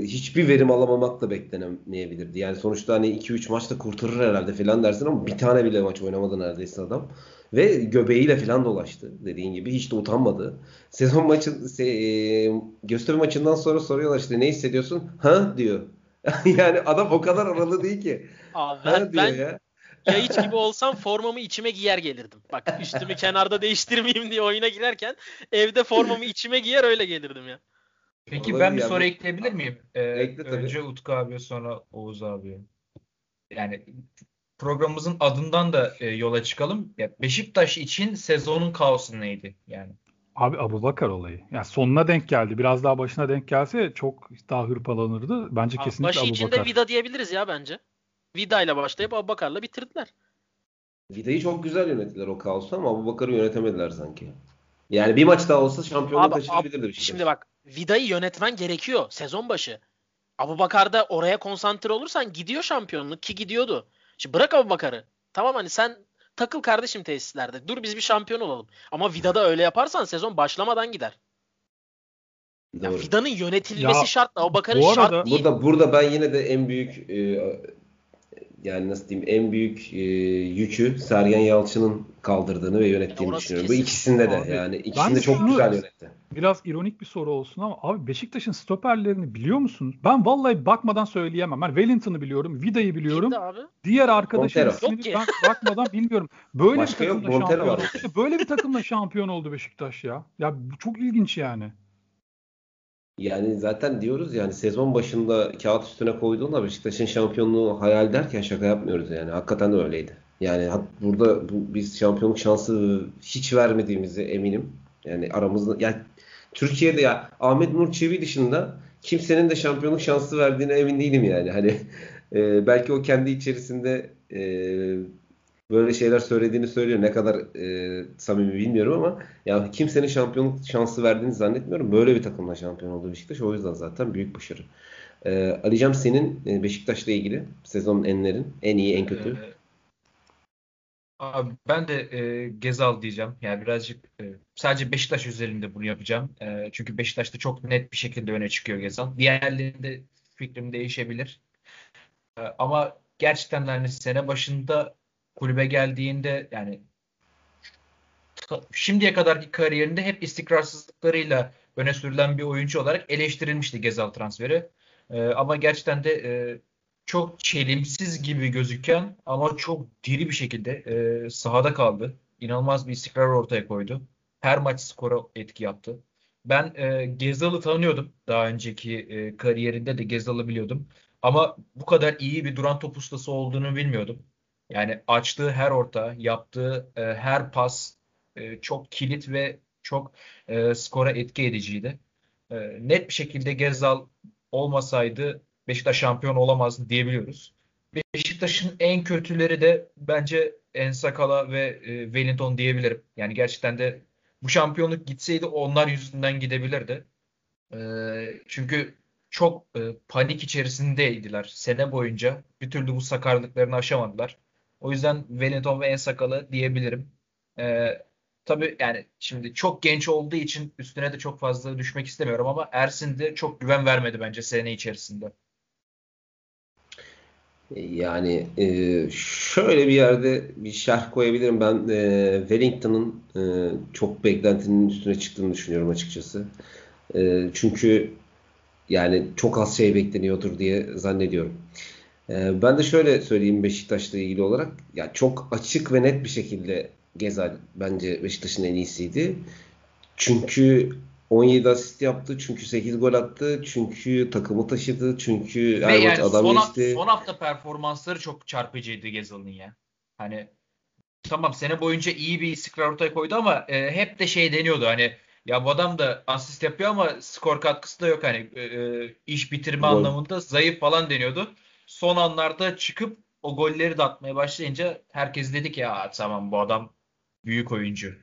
hiçbir verim alamamak da beklenemeyebilirdi. Yani sonuçta hani 2-3 maçta kurtarır herhalde falan dersin ama bir tane bile maç oynamadı neredeyse adam. Ve göbeğiyle falan dolaştı dediğin gibi. Hiç de utanmadı. Sezon maçı se- e, gösteri maçından sonra soruyorlar işte ne hissediyorsun? Ha diyor. yani adam o kadar aralı değil ki. Abi Ha ben, diyor ben ya. Yaiç gibi olsam formamı içime giyer gelirdim. Bak üstümü kenarda değiştirmeyeyim diye oyuna girerken evde formamı içime giyer öyle gelirdim ya. Peki Olabilir ben bir yani. soru ekleyebilir miyim? Ee, Ekle tabii. önce Utku abi sonra Oğuz abi. Yani programımızın adından da e, yola çıkalım. Ya Beşiktaş için sezonun kaosu neydi? Yani Abi Abubakar olayı. Yani sonuna denk geldi. Biraz daha başına denk gelse çok daha hırpalanırdı. Bence Abi kesinlikle başı içinde Abubakar. Vida diyebiliriz ya bence. Vida ile başlayıp Abubakar'la bitirdiler. Vida'yı çok güzel yönettiler o kaosu ama Abubakar'ı yönetemediler sanki. Yani bir maç daha olsa şampiyonluğu Abi, kaçırabilirdi şey. Şimdi bak Vida'yı yönetmen gerekiyor sezon başı. Abubakar'da oraya konsantre olursan gidiyor şampiyonluk ki gidiyordu. Şimdi bırak Abubakar'ı. Tamam hani sen takıl kardeşim tesislerde. Dur biz bir şampiyon olalım. Ama Vida'da öyle yaparsan sezon başlamadan gider. Ya. Vida'nın yönetilmesi Ya, şart. Abubakar'ın bu arada- şart değil. Burada burada ben yine de en büyük e, yani nasıl diyeyim en büyük e, yükü Sergen Yalçın'ın kaldırdığını ve yönettiğini Orası düşünüyorum. Bu kesin. ikisinde de Abi, yani ikisinde çok şunu- güzel yönetti. Biraz ironik bir soru olsun ama abi Beşiktaş'ın stoperlerini biliyor musunuz? Ben vallahi bakmadan söyleyemem. Ben Wellington'ı biliyorum, Vida'yı biliyorum. Diğer arkadaşın Montero. ismini Yok ben bakmadan bilmiyorum. Böyle Başka bir yok, takımla Montero şampiyon var. oldu. Böyle bir takımla şampiyon oldu Beşiktaş ya. Ya bu çok ilginç yani. Yani zaten diyoruz yani sezon başında kağıt üstüne koyduğunda Beşiktaş'ın şampiyonluğu hayal derken şaka yapmıyoruz yani. Hakikaten de öyleydi. Yani burada bu, biz şampiyonluk şansı hiç vermediğimizi eminim. Yani aramızda yani Türkiye'de ya Ahmet Nur Çebi dışında kimsenin de şampiyonluk şansı verdiğine emin değilim yani. Hani e, belki o kendi içerisinde e, böyle şeyler söylediğini söylüyor. Ne kadar e, samimi bilmiyorum ama ya kimsenin şampiyonluk şansı verdiğini zannetmiyorum. Böyle bir takımla şampiyon oldu Beşiktaş. O yüzden zaten büyük başarı. E, Alican senin e, Beşiktaş'la ilgili sezonun enlerin en iyi en kötü. Ee, Abi ben de e, Gezal diyeceğim. Yani birazcık e, sadece Beşiktaş üzerinde bunu yapacağım. E, çünkü Beşiktaş'ta çok net bir şekilde öne çıkıyor Gezal. Diğerlerinde fikrim değişebilir. E, ama gerçekten hani sene başında kulübe geldiğinde yani şimdiye kadarki kariyerinde hep istikrarsızlıklarıyla öne sürülen bir oyuncu olarak eleştirilmişti Gezal transferi. E, ama gerçekten de e, çok çelimsiz gibi gözüken ama çok diri bir şekilde e, sahada kaldı. İnanılmaz bir istikrar ortaya koydu. Her maç skora etki yaptı. Ben e, Gezal'ı tanıyordum. Daha önceki e, kariyerinde de Gezal'ı biliyordum. Ama bu kadar iyi bir duran top ustası olduğunu bilmiyordum. Yani açtığı her orta, yaptığı e, her pas e, çok kilit ve çok e, skora etki ediciydi. E, net bir şekilde Gezal olmasaydı Beşiktaş şampiyon olamazdı diyebiliyoruz. Beşiktaş'ın en kötüleri de bence Ensakala ve e, Wellington diyebilirim. Yani gerçekten de bu şampiyonluk gitseydi onlar yüzünden gidebilirdi. E, çünkü çok e, panik içerisindeydiler sene boyunca. Bir türlü bu sakarlıklarını aşamadılar. O yüzden Wellington ve Ensakala diyebilirim. E, tabii yani şimdi çok genç olduğu için üstüne de çok fazla düşmek istemiyorum ama Ersin de çok güven vermedi bence sene içerisinde. Yani e, şöyle bir yerde bir şerh koyabilirim. Ben e, Wellington'ın e, çok beklentinin üstüne çıktığını düşünüyorum açıkçası. E, çünkü yani çok az şey bekleniyordur diye zannediyorum. E, ben de şöyle söyleyeyim Beşiktaş'la ilgili olarak. Ya çok açık ve net bir şekilde Gezal bence Beşiktaş'ın en iyisiydi. Çünkü 17 asist yaptı. Çünkü 8 gol attı. Çünkü takımı taşıdı. Çünkü her yani adam son, geçti. Son hafta performansları çok çarpıcıydı Gezal'ın ya. Hani tamam sene boyunca iyi bir istikrar ortaya koydu ama e, hep de şey deniyordu hani ya bu adam da asist yapıyor ama skor katkısı da yok hani e, e iş bitirme Gol. anlamında zayıf falan deniyordu. Son anlarda çıkıp o golleri de atmaya başlayınca herkes dedi ki ya tamam bu adam büyük oyuncu.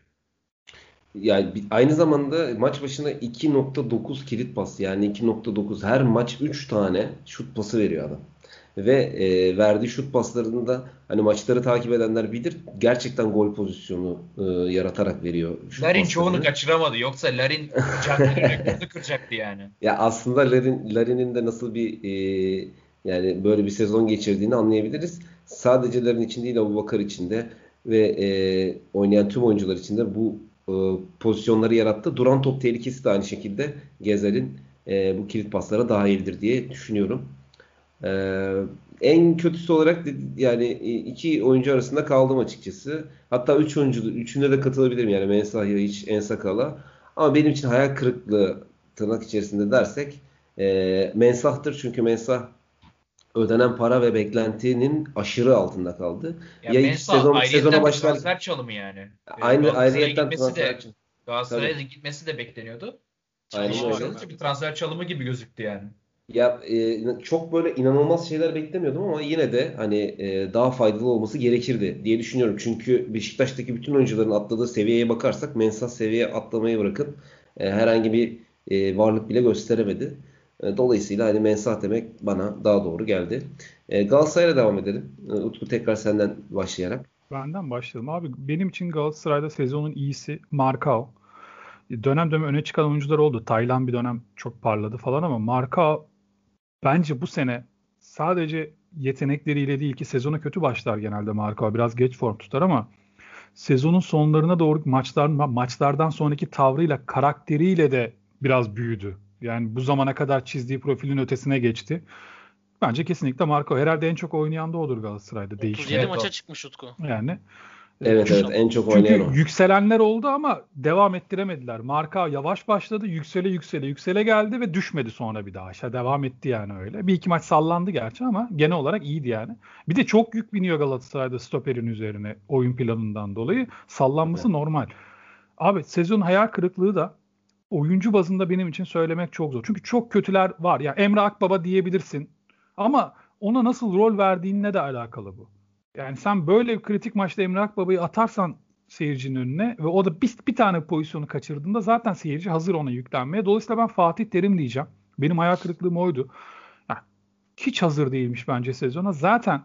Yani aynı zamanda maç başına 2.9 kilit pas yani 2.9 her maç 3 tane şut pası veriyor adam ve e, verdiği şut paslarında hani maçları takip edenler bilir gerçekten gol pozisyonu e, yaratarak veriyor. Larin çoğunu kaçıramadı. Yoksa Larin rekorunu kıracaktı yani. Ya aslında Larin Larin'in de nasıl bir e, yani böyle bir sezon geçirdiğini anlayabiliriz. Sadece Larin için değil Abu Bakar için de ve e, oynayan tüm oyuncular için de bu e, pozisyonları yarattı. Duran top tehlikesi de aynı şekilde Gezer'in e, bu kilit paslara dahildir diye düşünüyorum. Ee, en kötüsü olarak yani iki oyuncu arasında kaldım açıkçası. Hatta üç oyuncu, üçüne de katılabilirim yani Mensah ya hiç Ensakala. Ama benim için hayal kırıklığı tırnak içerisinde dersek e, Mensah'tır. Çünkü Mensah ödenen para ve beklentinin aşırı altında kaldı. Ya, ya Mensah sezon, sezona başlar transfer çalımı yani. Aynı ayrıyetten transfer de, Galatasaray'a gitmesi de bekleniyordu. Aynen öyle. Bir transfer çalımı gibi gözüktü yani. Ya e, çok böyle inanılmaz şeyler beklemiyordum ama yine de hani e, daha faydalı olması gerekirdi diye düşünüyorum. Çünkü Beşiktaş'taki bütün oyuncuların atladığı seviyeye bakarsak Mensah seviyeye atlamayı bırakıp e, herhangi bir e, varlık bile gösteremedi. E, dolayısıyla hani Mensah demek bana daha doğru geldi. E, Galatasaray'la devam edelim. E, Utku tekrar senden başlayarak. Benden başlayalım. Abi benim için Galatasaray'da sezonun iyisi Markao. Dönem dönem öne çıkan oyuncular oldu. Taylan bir dönem çok parladı falan ama Markao bence bu sene sadece yetenekleriyle değil ki sezona kötü başlar genelde Marco. Biraz geç form tutar ama sezonun sonlarına doğru maçlar maçlardan sonraki tavrıyla, karakteriyle de biraz büyüdü. Yani bu zamana kadar çizdiği profilin ötesine geçti. Bence kesinlikle Marco. Herhalde en çok oynayan da odur Galatasaray'da. 37 maça çıkmış Utku. Yani Evet evet en çok oynayan Çünkü yükselenler oldu ama devam ettiremediler. Marka yavaş başladı, yüksele yüksele yüksele geldi ve düşmedi sonra bir daha. aşağı devam etti yani öyle. Bir iki maç sallandı gerçi ama genel olarak iyiydi yani. Bir de çok yük biniyor Galatasaray'da stoperin üzerine oyun planından dolayı. Sallanması evet. normal. Abi sezon hayal kırıklığı da oyuncu bazında benim için söylemek çok zor. Çünkü çok kötüler var. Ya Emre Akbaba diyebilirsin. Ama ona nasıl rol verdiğinle de alakalı bu. Yani sen böyle bir kritik maçta Emre Akbaba'yı atarsan seyircinin önüne ve o da bir, bir tane pozisyonu kaçırdığında zaten seyirci hazır ona yüklenmeye. Dolayısıyla ben Fatih Terim diyeceğim. Benim hayal kırıklığım oydu. Yani hiç hazır değilmiş bence sezona. Zaten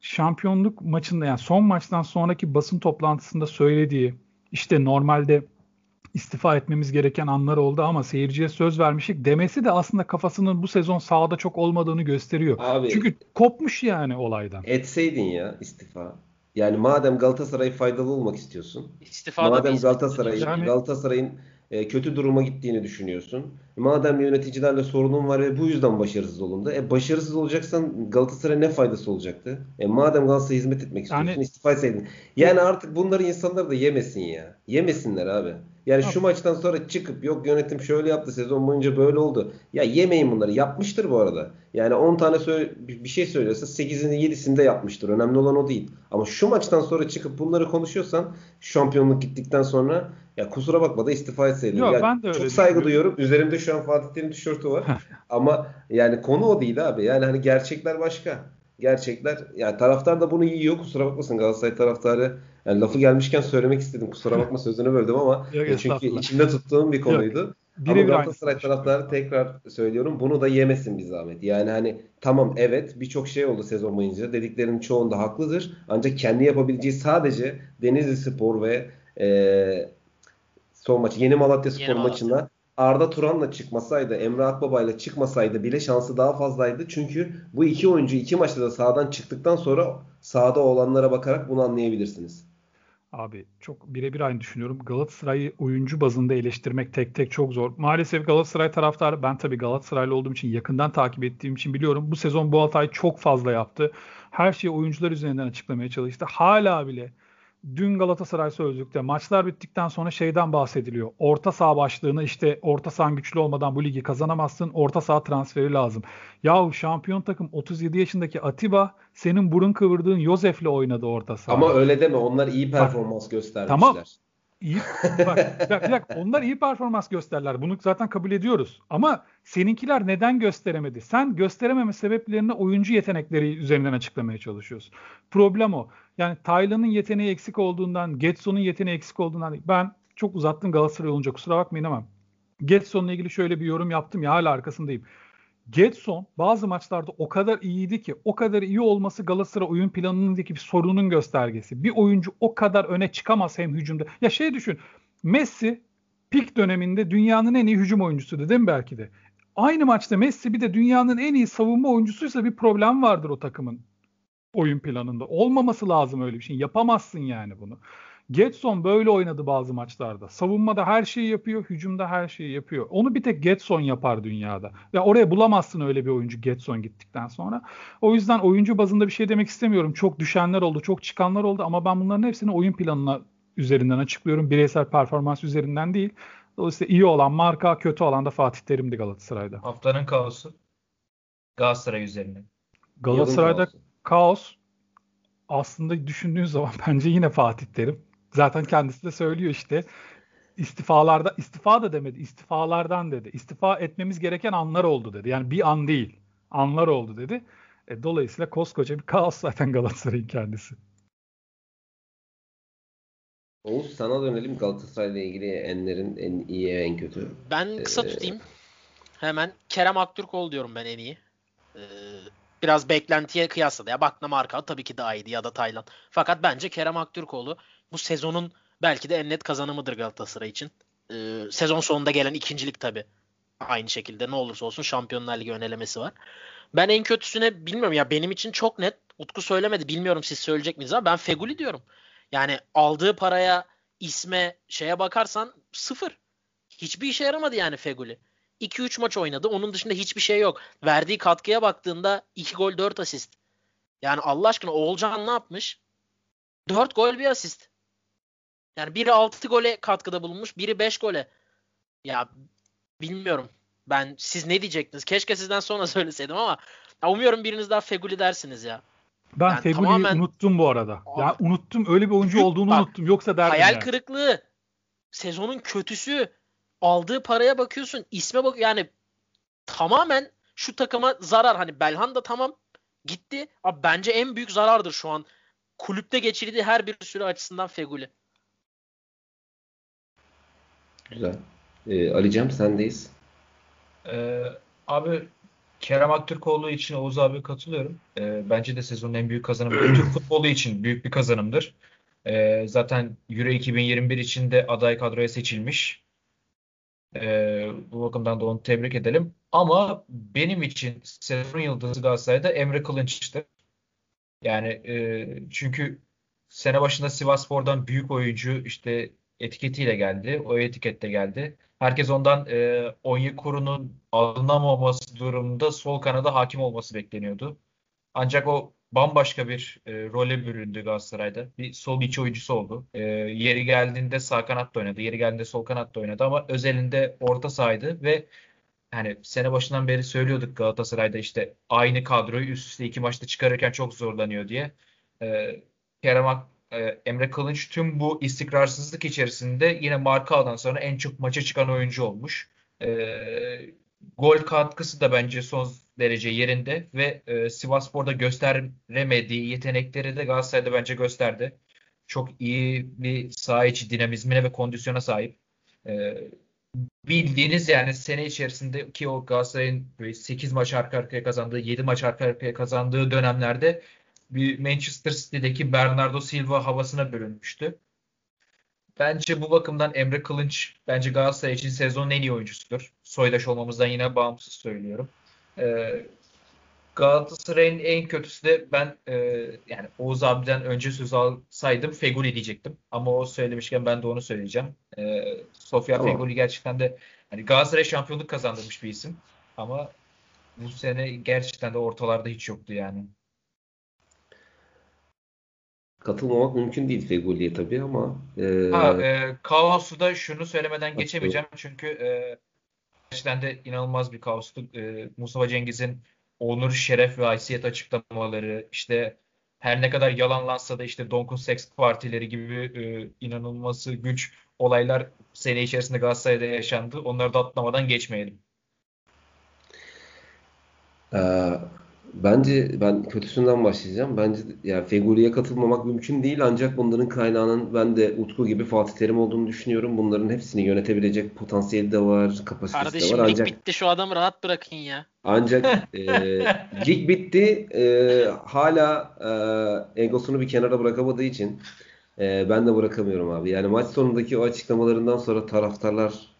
şampiyonluk maçında yani son maçtan sonraki basın toplantısında söylediği işte normalde istifa etmemiz gereken anlar oldu ama seyirciye söz vermişik demesi de aslında kafasının bu sezon sahada çok olmadığını gösteriyor. Abi, Çünkü kopmuş yani olaydan. Etseydin ya istifa. Yani madem Galatasaray faydalı olmak istiyorsun. İstifa madem Galatasaray'ın yani... Galatasaray'ın e, kötü duruma gittiğini düşünüyorsun. Madem yöneticilerle sorunun var ve bu yüzden başarısız olundu. E, başarısız olacaksan Galatasaray ne faydası olacaktı? E, madem Galatasaray'a hizmet etmek istiyorsun yani, istifa etseydin. Yani artık bunları insanlar da yemesin ya. Yemesinler abi. Yani şu maçtan sonra çıkıp yok yönetim şöyle yaptı sezon boyunca böyle oldu. Ya yemeyin bunları. Yapmıştır bu arada. Yani 10 tane bir şey söylüyorsa 8'ini 7'sini de yapmıştır. Önemli olan o değil. Ama şu maçtan sonra çıkıp bunları konuşuyorsan şampiyonluk gittikten sonra ya kusura bakma da istifa etseydin. Yok, ya ben de öyle çok saygı duyuyorum. Üzerimde şu an Fatih Terim tişörtü var. Ama yani konu o değil abi. Yani hani gerçekler başka. Gerçekler yani taraftar da bunu yiyor. Kusura bakmasın Galatasaray taraftarı yani lafı gelmişken söylemek istedim. Kusura bakma sözünü böldüm ama Yok, çünkü içimde tuttuğum bir konuydu. Yok. Ama Galatasaray taraftarı tekrar söylüyorum bunu da yemesin bir zahmet. Yani hani tamam evet birçok şey oldu sezon boyunca. Dediklerinin çoğunda haklıdır. Ancak kendi yapabileceği sadece Denizli Spor ve e, son maçı Yeni Malatya Spor Yeni Malatya. maçına Arda Turan'la çıkmasaydı, Emre Akbaba'yla çıkmasaydı bile şansı daha fazlaydı. Çünkü bu iki oyuncu iki maçta da sahadan çıktıktan sonra sahada olanlara bakarak bunu anlayabilirsiniz. Abi çok birebir aynı düşünüyorum. Galatasaray'ı oyuncu bazında eleştirmek tek tek çok zor. Maalesef Galatasaray taraftarı ben tabii Galatasaraylı olduğum için yakından takip ettiğim için biliyorum. Bu sezon bu hatayı çok fazla yaptı. Her şeyi oyuncular üzerinden açıklamaya çalıştı. Hala bile dün Galatasaray Sözlük'te maçlar bittikten sonra şeyden bahsediliyor. Orta saha başlığını işte orta sahan güçlü olmadan bu ligi kazanamazsın. Orta saha transferi lazım. Yahu şampiyon takım 37 yaşındaki Atiba senin burun kıvırdığın Yosef'le oynadı orta saha. Ama öyle deme. Onlar iyi performans Bak, göstermişler. Tamam. İyi, bak, bir dakika, onlar iyi performans gösterler. Bunu zaten kabul ediyoruz. Ama seninkiler neden gösteremedi? Sen gösterememe sebeplerini oyuncu yetenekleri üzerinden açıklamaya çalışıyorsun. Problem o. Yani Taylan'ın yeteneği eksik olduğundan, Getson'un yeteneği eksik olduğundan ben çok uzattım Galatasaray olunca kusura bakmayın ama Getson'la ilgili şöyle bir yorum yaptım ya hala arkasındayım. Getson bazı maçlarda o kadar iyiydi ki o kadar iyi olması Galatasaray oyun planındaki bir sorunun göstergesi. Bir oyuncu o kadar öne çıkamaz hem hücumda. Ya şey düşün Messi pik döneminde dünyanın en iyi hücum oyuncusuydu değil mi belki de? Aynı maçta Messi bir de dünyanın en iyi savunma oyuncusuysa bir problem vardır o takımın oyun planında. Olmaması lazım öyle bir şey. Yapamazsın yani bunu. Getson böyle oynadı bazı maçlarda. Savunmada her şeyi yapıyor, hücumda her şeyi yapıyor. Onu bir tek Getson yapar dünyada. Ya oraya bulamazsın öyle bir oyuncu Getson gittikten sonra. O yüzden oyuncu bazında bir şey demek istemiyorum. Çok düşenler oldu, çok çıkanlar oldu ama ben bunların hepsini oyun planına üzerinden açıklıyorum. Bireysel performans üzerinden değil. Dolayısıyla iyi olan marka, kötü olan da Fatih Terim'di Galatasaray'da. Haftanın kaosu Galatasaray üzerinden. Galatasaray'da kaos aslında düşündüğün zaman bence yine Fatih Terim. Zaten kendisi de söylüyor işte istifalarda istifa da demedi istifalardan dedi. İstifa etmemiz gereken anlar oldu dedi. Yani bir an değil anlar oldu dedi. E, dolayısıyla koskoca bir kaos zaten Galatasaray'ın kendisi. Oğuz sana dönelim Galatasaray'la ilgili enlerin en iyi en kötü. Ben kısa ee, tutayım. Hemen Kerem Aktürkoğlu diyorum ben en iyi. Ee, biraz beklentiye kıyasla da ya Bakna Marka tabii ki daha iyiydi ya da Taylan. Fakat bence Kerem Aktürkoğlu bu sezonun belki de en net kazanımıdır Galatasaray için. Ee, sezon sonunda gelen ikincilik tabii. Aynı şekilde ne olursa olsun Şampiyonlar Ligi önelemesi var. Ben en kötüsüne bilmiyorum ya benim için çok net. Utku söylemedi. Bilmiyorum siz söyleyecek misiniz ama ben Feguli diyorum. Yani aldığı paraya, isme, şeye bakarsan sıfır. Hiçbir işe yaramadı yani Feguli. 2-3 maç oynadı. Onun dışında hiçbir şey yok. Verdiği katkıya baktığında 2 gol 4 asist. Yani Allah aşkına Oğulcan ne yapmış? 4 gol bir asist. Yani biri 6 gole katkıda bulunmuş, biri 5 gole. Ya bilmiyorum. Ben siz ne diyecektiniz? Keşke sizden sonra söyleseydim ama ya umuyorum biriniz daha Feguli dersiniz ya. Ben yani Feguli'yi tamamen... unuttum bu arada. Abi, ya unuttum. Öyle bir oyuncu olduğunu bak, unuttum. Yoksa derdim Hayal yani. kırıklığı. Sezonun kötüsü. Aldığı paraya bakıyorsun. isme bak yani tamamen şu takıma zarar. Hani Belhanda tamam gitti. Abi bence en büyük zarardır şu an. Kulüpte geçirdiği her bir süre açısından Feguli. Güzel. Ee, Ali sendeyiz. Ee, abi Kerem Aktürkoğlu için Oğuz abi katılıyorum. Ee, bence de sezonun en büyük kazanımı. Türk futbolu için büyük bir kazanımdır. Ee, zaten Euro 2021 için de aday kadroya seçilmiş. Ee, bu bakımdan da onu tebrik edelim. Ama benim için sezon yıldızı Galatasaray'da Emre Kılınç'tı. Yani e, çünkü sene başında Sivasspor'dan büyük oyuncu işte etiketiyle geldi. O etikette geldi. Herkes ondan e, Onyekuru'nun alınamaması durumunda sol kanada hakim olması bekleniyordu. Ancak o bambaşka bir e, role büründü Galatasaray'da. Bir sol iç oyuncusu oldu. E, yeri geldiğinde sağ kanatta oynadı. Yeri geldiğinde sol kanatta oynadı ama özelinde orta sahaydı ve hani sene başından beri söylüyorduk Galatasaray'da işte aynı kadroyu üst üste iki maçta çıkarırken çok zorlanıyor diye. E, Kerem Ak e, Emre Kılınç tüm bu istikrarsızlık içerisinde yine markadan sonra en çok maça çıkan oyuncu olmuş. E, gol katkısı da bence son derece yerinde ve e, Sivasspor'da gösteremediği yetenekleri de Galatasaray'da bence gösterdi. Çok iyi bir saha içi dinamizmine ve kondisyona sahip. E, bildiğiniz yani sene içerisinde ki o Galatasaray'ın 8 maç arka arkaya kazandığı, 7 maç arka arkaya kazandığı dönemlerde bir Manchester City'deki Bernardo Silva havasına bürünmüştü. Bence bu bakımdan Emre Kılınç bence Galatasaray için sezonun en iyi oyuncusudur. Soydaş olmamızdan yine bağımsız söylüyorum. Ee, Galatasaray'ın en kötüsü de ben e, yani Oğuz abiden önce söz alsaydım Feguli diyecektim. Ama o söylemişken ben de onu söyleyeceğim. Ee, Sofya tamam. Feguli gerçekten de hani Galatasaray şampiyonluk kazandırmış bir isim. Ama bu sene gerçekten de ortalarda hiç yoktu yani. Katılmamak mümkün değil Fegoli'ye tabii ama e, ha, e, kaosu da şunu söylemeden geçemeyeceğim çünkü e, gerçekten de inanılmaz bir kaostu. E, Mustafa Cengiz'in onur, şeref ve haysiyet açıklamaları işte her ne kadar yalanlansa da işte Donkun Sex partileri gibi e, inanılması güç olaylar sene içerisinde Galatasaray'da yaşandı. Onları da atlamadan geçmeyelim. Ee, bence ben kötüsünden başlayacağım. Bence yani Fegoli'ye katılmamak mümkün değil ancak bunların kaynağının ben de Utku gibi Fatih Terim olduğunu düşünüyorum. Bunların hepsini yönetebilecek potansiyeli de var, kapasitesi Kardeşim, de var. Ancak bitti şu adamı rahat bırakın ya. Ancak e, lig bitti. E, hala e, egosunu bir kenara bırakamadığı için e, ben de bırakamıyorum abi. Yani maç sonundaki o açıklamalarından sonra taraftarlar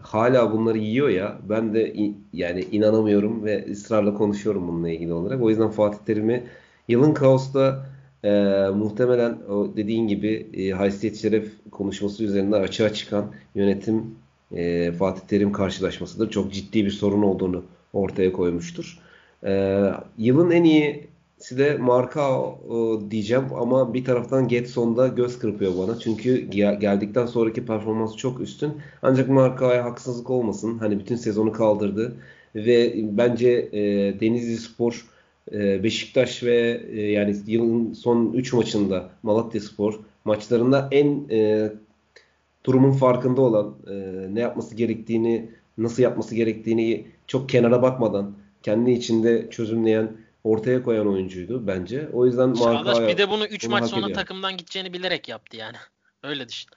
hala bunları yiyor ya ben de yani inanamıyorum ve ısrarla konuşuyorum bununla ilgili olarak. O yüzden Fatih Terim'i yılın kaosta e, muhtemelen o dediğin gibi e, haysiyet şeref konuşması üzerinde açığa çıkan yönetim e, Fatih Terim karşılaşmasıdır. Çok ciddi bir sorun olduğunu ortaya koymuştur. E, yılın en iyi de marka diyeceğim ama bir taraftan Getson'da göz kırpıyor bana. Çünkü geldikten sonraki performans çok üstün. Ancak markaya haksızlık olmasın. Hani bütün sezonu kaldırdı ve bence e, Denizli Spor e, Beşiktaş ve e, yani yılın son 3 maçında Malatya Spor maçlarında en e, durumun farkında olan e, ne yapması gerektiğini nasıl yapması gerektiğini çok kenara bakmadan kendi içinde çözümleyen ortaya koyan oyuncuydu bence. O yüzden Çağdaş bir de bunu 3 maç sonra takımdan gideceğini bilerek yaptı yani. Öyle düşün.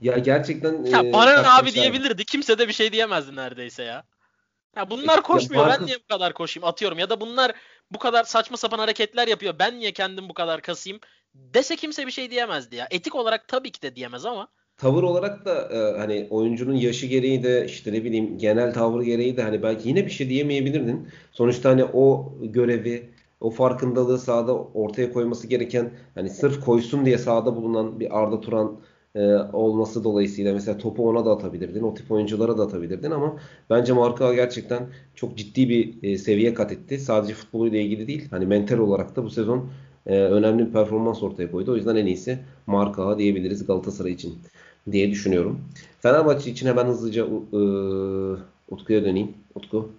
Ya gerçekten ya e, bana abi diyebilirdi. Kimse de bir şey diyemezdi neredeyse ya. Ya bunlar koşmuyor. Ya, ben niye bu kadar koşayım? Atıyorum. Ya da bunlar bu kadar saçma sapan hareketler yapıyor. Ben niye kendim bu kadar kasayım? Dese kimse bir şey diyemezdi ya. Etik olarak tabii ki de diyemez ama tavır olarak da e, hani oyuncunun yaşı gereği de işte ne bileyim genel tavır gereği de hani belki yine bir şey diyemeyebilirdin. Sonuçta hani o görevi o farkındalığı sahada ortaya koyması gereken hani sırf koysun diye sahada bulunan bir Arda Turan e, olması dolayısıyla mesela topu ona da atabilirdin. O tip oyunculara da atabilirdin ama bence Marka gerçekten çok ciddi bir e, seviye kat etti. Sadece futboluyla ilgili değil. Hani mental olarak da bu sezon e, önemli bir performans ortaya koydu. O yüzden en iyisi Marka diyebiliriz Galatasaray için diye düşünüyorum. Fenerbahçe için hemen hızlıca e, Utku'ya döneyim. Utku.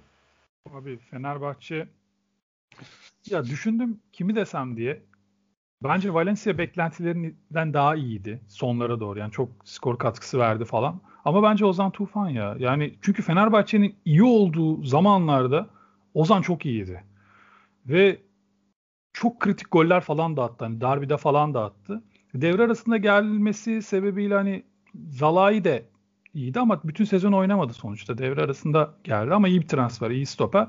Abi Fenerbahçe ya düşündüm kimi desem diye. Bence Valencia beklentilerinden daha iyiydi sonlara doğru. Yani çok skor katkısı verdi falan. Ama bence Ozan Tufan ya. Yani çünkü Fenerbahçe'nin iyi olduğu zamanlarda Ozan çok iyiydi. Ve çok kritik goller falan da attı. Hani Derby'de falan da attı. Devre arasında gelmesi sebebiyle hani Zalai de iyiydi ama bütün sezon oynamadı sonuçta. Devre arasında geldi ama iyi bir transfer, iyi stoper.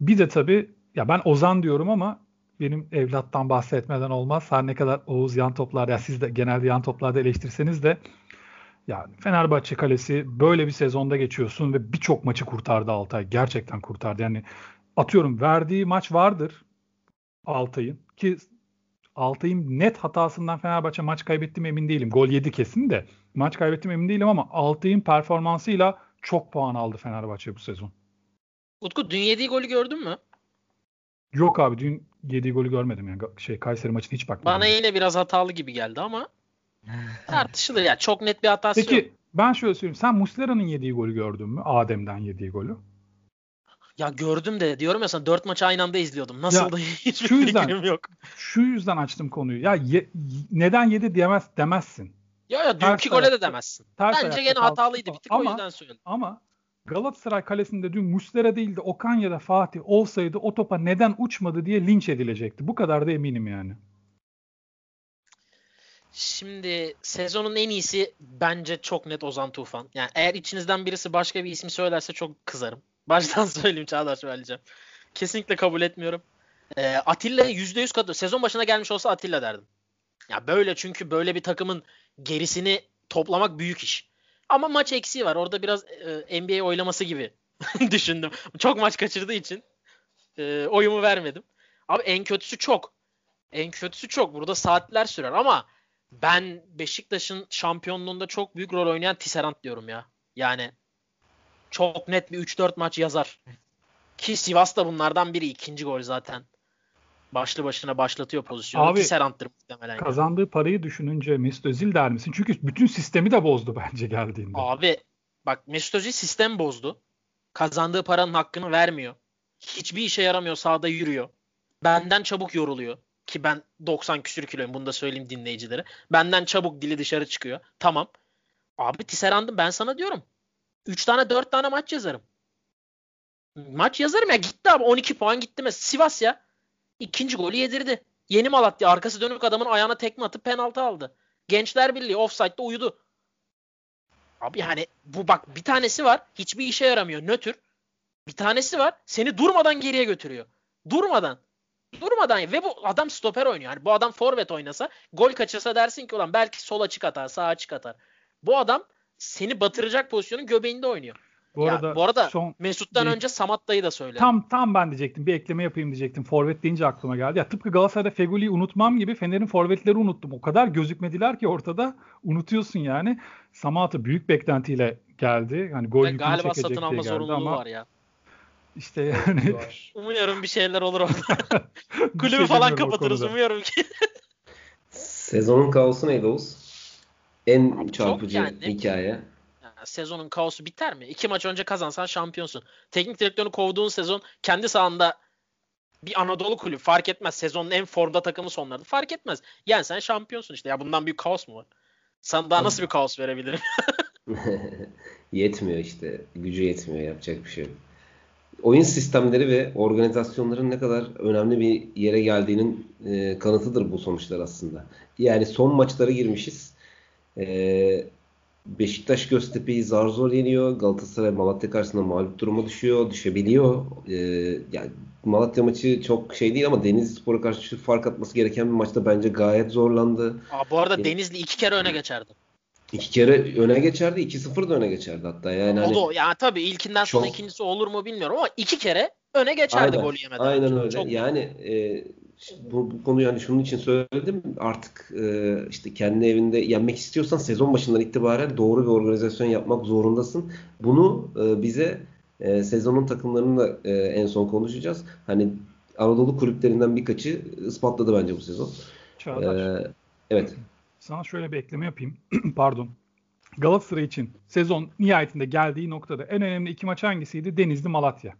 Bir de tabii ya ben Ozan diyorum ama benim evlattan bahsetmeden olmaz. Her ne kadar Oğuz yan toplar ya siz de genelde yan toplarda eleştirseniz de ya Fenerbahçe kalesi böyle bir sezonda geçiyorsun ve birçok maçı kurtardı Altay. Gerçekten kurtardı. Yani atıyorum verdiği maç vardır Altay'ın ki Altay'ın net hatasından Fenerbahçe maç kaybetti mi emin değilim. Gol yedi kesin de maç kaybettim emin değilim ama Altay'ın performansıyla çok puan aldı Fenerbahçe bu sezon. Utku dün yediği golü gördün mü? Yok abi dün yediği golü görmedim yani. Şey Kayseri maçına hiç bakmadım. Bana yine biraz hatalı gibi geldi ama tartışılır ya. Çok net bir hatası Peki, yok. Peki ben şöyle söyleyeyim. Sen Muslera'nın yediği golü gördün mü? Adem'den yediği golü. Ya gördüm de diyorum ya sana 4 maçı aynı anda izliyordum. Nasıl da hiçbir şu yüzden, fikrim yok. Şu yüzden açtım konuyu. Ya ye, neden yedi diyemez demezsin. Ya ya dünkü gole de demezsin. Bence gene hatalıydı bir tık ama, o yüzden söyledim. Ama Galatasaray kalesinde dün Muslera değil de Okan ya da Fatih olsaydı o topa neden uçmadı diye linç edilecekti. Bu kadar da eminim yani. Şimdi sezonun en iyisi bence çok net Ozan Tufan. Yani eğer içinizden birisi başka bir ismi söylerse çok kızarım. Baştan söyleyeyim Çağdaş vereceğim. Kesinlikle kabul etmiyorum. Ee, Atilla %100 kadro. Sezon başına gelmiş olsa Atilla derdim. Ya böyle çünkü böyle bir takımın gerisini toplamak büyük iş. Ama maç eksiği var. Orada biraz e, NBA oylaması gibi düşündüm. Çok maç kaçırdığı için e, oyumu vermedim. Abi en kötüsü çok. En kötüsü çok. Burada saatler sürer ama ben Beşiktaş'ın şampiyonluğunda çok büyük rol oynayan Tisserand diyorum ya. Yani çok net bir 3-4 maç yazar. Ki Sivas da bunlardan biri. ikinci gol zaten. Başlı başına başlatıyor pozisyonu. Abi, Tisserant'tır muhtemelen. Kazandığı yani. parayı düşününce Mesut Özil der misin? Çünkü bütün sistemi de bozdu bence geldiğinde. Abi bak Mesut Özil sistem bozdu. Kazandığı paranın hakkını vermiyor. Hiçbir işe yaramıyor sahada yürüyor. Benden çabuk yoruluyor. Ki ben 90 küsür kiloyum bunu da söyleyeyim dinleyicilere. Benden çabuk dili dışarı çıkıyor. Tamam. Abi Tisserand'ım ben sana diyorum. 3 tane 4 tane maç yazarım. Maç yazarım ya gitti abi 12 puan gitti mesela. Sivas ya. ikinci golü yedirdi. Yeni Malatya arkası dönük adamın ayağına tekme atıp penaltı aldı. Gençler Birliği offside'da uyudu. Abi yani bu bak bir tanesi var hiçbir işe yaramıyor nötr. Bir tanesi var seni durmadan geriye götürüyor. Durmadan. Durmadan ve bu adam stoper oynuyor. Yani bu adam forvet oynasa gol kaçırsa dersin ki ulan belki sol açık atar sağ açık atar. Bu adam seni batıracak pozisyonun göbeğinde oynuyor. Bu arada, ya, bu arada son Mesut'tan bir, önce Samat dayı da söyledi. Tam tam ben diyecektim. Bir ekleme yapayım diyecektim. Forvet deyince aklıma geldi. Ya tıpkı Galatasaray'da Feguli'yi unutmam gibi Fener'in forvetleri unuttum. O kadar gözükmediler ki ortada unutuyorsun yani. Samat'ı büyük beklentiyle geldi. Hani gol yükünü galiba satın alma zorunluluğu ama var ya. İşte yani. Umuyorum bir şeyler olur orada. Kulübü şey falan kapatırız umuyorum ki. Sezonun kaosu neydi Oğuz? En Abi çarpıcı yani. hikaye sezonun kaosu biter mi? İki maç önce kazansan şampiyonsun. Teknik direktörünü kovduğun sezon kendi sahanda bir Anadolu kulübü fark etmez. Sezonun en formda takımı sonlardı. Fark etmez. Yani sen şampiyonsun işte. Ya bundan büyük kaos mu var? Sana daha nasıl bir kaos verebilirim? yetmiyor işte. Gücü yetmiyor. Yapacak bir şey yok. Oyun sistemleri ve organizasyonların ne kadar önemli bir yere geldiğinin e, kanıtıdır bu sonuçlar aslında. Yani son maçlara girmişiz. E, Beşiktaş Göztepe'yi zar zor yeniyor. Galatasaray Malatya karşısında mağlup duruma düşüyor. Düşebiliyor. Ee, yani Malatya maçı çok şey değil ama Denizli Spor'a karşı fark atması gereken bir maçta bence gayet zorlandı. Aa, bu arada Denizli iki kere öne geçerdi. İki kere öne geçerdi. 2-0 da öne geçerdi hatta. Yani o hani, da yani tabii ilkinden sonra çok... ikincisi olur mu bilmiyorum ama iki kere öne geçerdi aynen, golü yemeden. Aynen öyle. Çok... Yani e, bu, bu konuyu hani şunun için söyledim. Artık e, işte kendi evinde yenmek istiyorsan sezon başından itibaren doğru bir organizasyon yapmak zorundasın. Bunu e, bize e, sezonun takımlarını da e, en son konuşacağız. Hani Anadolu kulüplerinden birkaçı ispatladı bence bu sezon. Çağdaş. E, evet. Sana şöyle bir ekleme yapayım. Pardon. Galatasaray için sezon nihayetinde geldiği noktada en önemli iki maç hangisiydi? Denizli Malatya.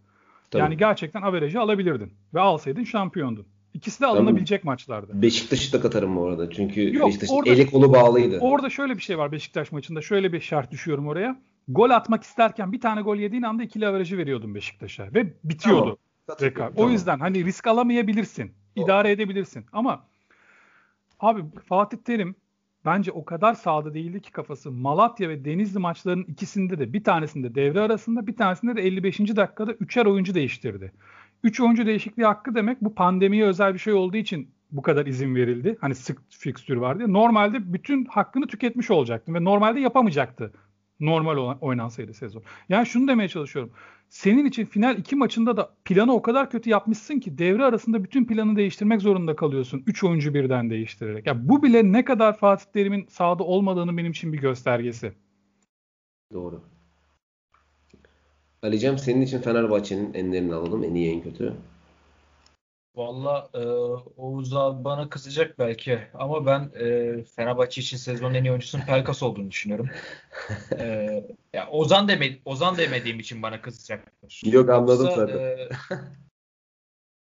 Tabii. Yani gerçekten averajı alabilirdin. Ve alsaydın şampiyondun. İkisi de alınabilecek tamam. maçlardı. Beşiktaş'ı da katarım bu arada. Çünkü Yok, Beşiktaş orada, eli kolu bağlıydı. Orada şöyle bir şey var Beşiktaş maçında. Şöyle bir şart düşüyorum oraya. Gol atmak isterken bir tane gol yediğin anda ikili averajı veriyordun Beşiktaş'a. Ve bitiyordu. Tamam. Tamam. O yüzden hani risk alamayabilirsin. Doğru. idare edebilirsin. Ama abi Fatih Terim bence o kadar sağda değildi ki kafası. Malatya ve Denizli maçlarının ikisinde de bir tanesinde devre arasında bir tanesinde de 55. dakikada üçer oyuncu değiştirdi. 3 oyuncu değişikliği hakkı demek bu pandemiye özel bir şey olduğu için bu kadar izin verildi. Hani sık fikstür vardı. Normalde bütün hakkını tüketmiş olacaktı ve normalde yapamayacaktı. Normal oynansaydı sezon. Yani şunu demeye çalışıyorum. Senin için final iki maçında da planı o kadar kötü yapmışsın ki devre arasında bütün planı değiştirmek zorunda kalıyorsun. Üç oyuncu birden değiştirerek. Ya bu bile ne kadar Fatih Terim'in sahada olmadığını benim için bir göstergesi. Doğru. Ali'cem senin için Fenerbahçe'nin enlerini alalım. En iyi en kötü. Valla e, Oğuz abi bana kızacak belki ama ben e, Fenerbahçe için sezonun en iyi oyuncusunun Pelkas olduğunu düşünüyorum. e, ya Ozan deme Ozan demediğim için bana kızacaktır. Yok anladım Yoksa, zaten. E,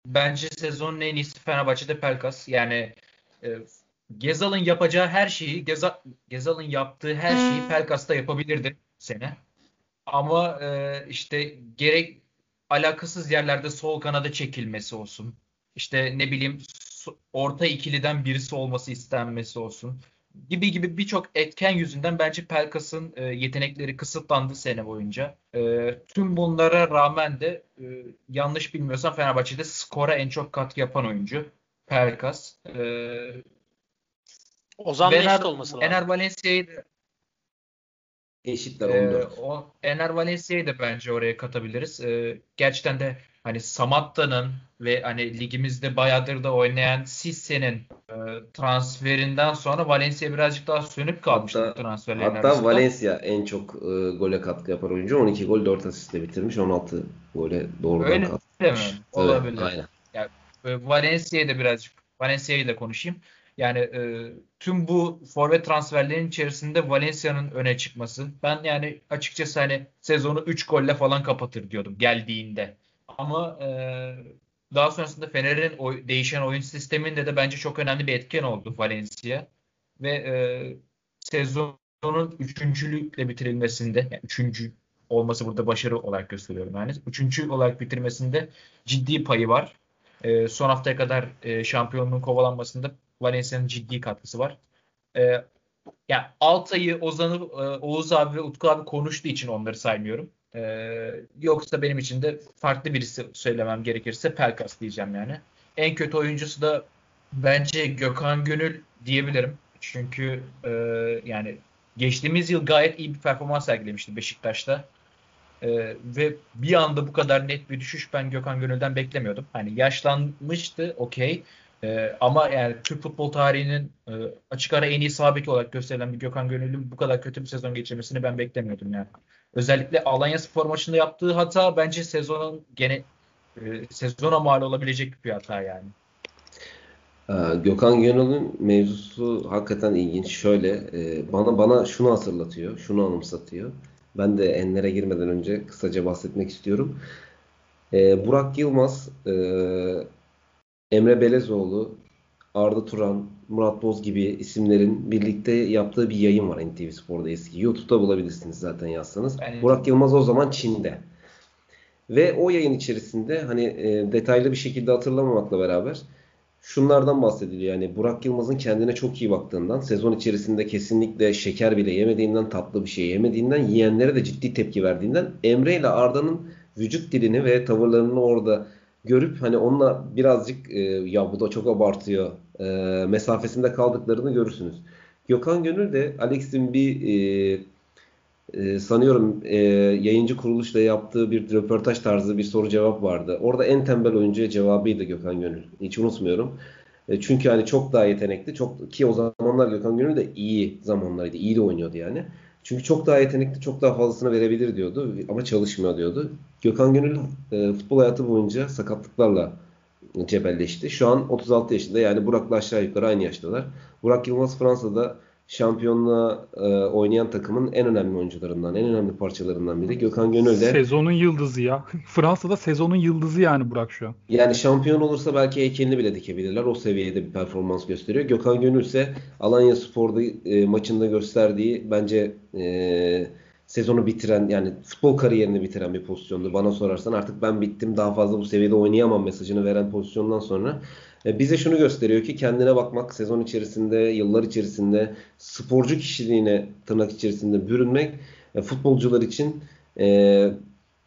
bence sezonun en iyisi Fenerbahçe'de Pelkas. Yani e, Gezal'ın yapacağı her şeyi Gezal, Gezal'ın yaptığı her şeyi Pelkas'ta yapabilirdi sene. Ama e, işte gerek alakasız yerlerde sol kanada çekilmesi olsun. İşte ne bileyim orta ikiliden birisi olması istenmesi olsun. Gibi gibi birçok etken yüzünden bence Pelkas'ın e, yetenekleri kısıtlandı sene boyunca. E, tüm bunlara rağmen de e, yanlış bilmiyorsam Fenerbahçe'de skora en çok katkı yapan oyuncu Pelkas. E, Ozan'la eşit olması lazım. Ener Valencia'yı Eşitler 14. Ee, o Ener Valencia'yı da bence oraya katabiliriz. Ee, gerçekten de hani Samatta'nın ve hani ligimizde bayağıdır da oynayan Sisse'nin e, transferinden sonra Valencia birazcık daha sönüp kalmıştı hatta, transferlerin Hatta arasında. Valencia en çok e, gole katkı yapan oyuncu. 12 gol 4 asistle bitirmiş. 16 gole doğrudan Öyle katkı mi? Olabilir. Evet, aynen. Yani e, Valencia'yı da birazcık Valencia'yı da konuşayım. Yani e, tüm bu forvet transferlerinin içerisinde Valencia'nın öne çıkması. Ben yani açıkçası hani sezonu 3 golle falan kapatır diyordum geldiğinde. Ama e, daha sonrasında Fener'in oy, değişen oyun sisteminde de bence çok önemli bir etken oldu Valencia. Ve e, sezonun üçüncülükle bitirilmesinde, yani üçüncü olması burada başarı olarak gösteriyorum yani. Üçüncü olarak bitirmesinde ciddi payı var. E, son haftaya kadar e, şampiyonluğun kovalanmasında Valencia'nın ciddi katkısı var. E, yani Altay'ı, Ozan'ı, e, Oğuz abi ve Utku abi konuştuğu için onları saymıyorum. E, yoksa benim için de farklı birisi söylemem gerekirse Pelkas diyeceğim yani. En kötü oyuncusu da bence Gökhan Gönül diyebilirim. Çünkü e, yani geçtiğimiz yıl gayet iyi bir performans sergilemişti Beşiktaş'ta. Ee, ve bir anda bu kadar net bir düşüş ben Gökhan Gönül'den beklemiyordum. Hani yaşlanmıştı okey. Ee, ama yani Türk futbol tarihinin e, açık ara en iyi sabit olarak gösterilen bir Gökhan Gönül'ün bu kadar kötü bir sezon geçirmesini ben beklemiyordum yani. Özellikle Alanya Spor maçında yaptığı hata bence sezonun gene e, sezona mal olabilecek bir hata yani. Ee, Gökhan Gönül'ün mevzusu hakikaten ilginç. Şöyle e, bana bana şunu hatırlatıyor, şunu anımsatıyor. Ben de enlere girmeden önce kısaca bahsetmek istiyorum. Ee, Burak Yılmaz, e, Emre Belezoğlu, Arda Turan, Murat Boz gibi isimlerin birlikte yaptığı bir yayın var NTV Spor'da eski. YouTube'da bulabilirsiniz zaten yazsanız. Yani... Burak Yılmaz o zaman Çin'de. Ve o yayın içerisinde hani e, detaylı bir şekilde hatırlamamakla beraber şunlardan bahsediliyor. Yani Burak Yılmaz'ın kendine çok iyi baktığından, sezon içerisinde kesinlikle şeker bile yemediğinden, tatlı bir şey yemediğinden, yiyenlere de ciddi tepki verdiğinden Emre ile Arda'nın vücut dilini ve tavırlarını orada görüp hani onunla birazcık e, ya bu da çok abartıyor e, mesafesinde kaldıklarını görürsünüz. Gökhan Gönül de Alex'in bir e, e, sanıyorum e, yayıncı kuruluşla yaptığı bir röportaj tarzı bir soru cevap vardı. Orada en tembel oyuncuya cevabıydı Gökhan Gönül. Hiç unutmuyorum. E, çünkü hani çok daha yetenekli. Çok ki o zamanlar Gökhan Gönül de iyi zamanlarıydı. İyi de oynuyordu yani. Çünkü çok daha yetenekli, çok daha fazlasını verebilir diyordu ama çalışmıyor diyordu. Gökhan Gönül e, futbol hayatı boyunca sakatlıklarla cebelleşti. Şu an 36 yaşında yani Burak'la aşağı yukarı aynı yaştalar. Burak Yılmaz Fransa'da şampiyonluğa e, oynayan takımın en önemli oyuncularından, en önemli parçalarından biri. Gökhan Gönül de sezonun yıldızı ya. Fransa'da sezonun yıldızı yani Burak şu an. Yani şampiyon olursa belki heykelini bile dikebilirler. O seviyede bir performans gösteriyor. Gökhan Gönül ise Alanya Spor'da e, maçında gösterdiği bence e, sezonu bitiren yani futbol kariyerini bitiren bir pozisyondu. Bana sorarsan artık ben bittim daha fazla bu seviyede oynayamam mesajını veren pozisyondan sonra bize şunu gösteriyor ki kendine bakmak sezon içerisinde, yıllar içerisinde sporcu kişiliğine tırnak içerisinde bürünmek e, futbolcular için e,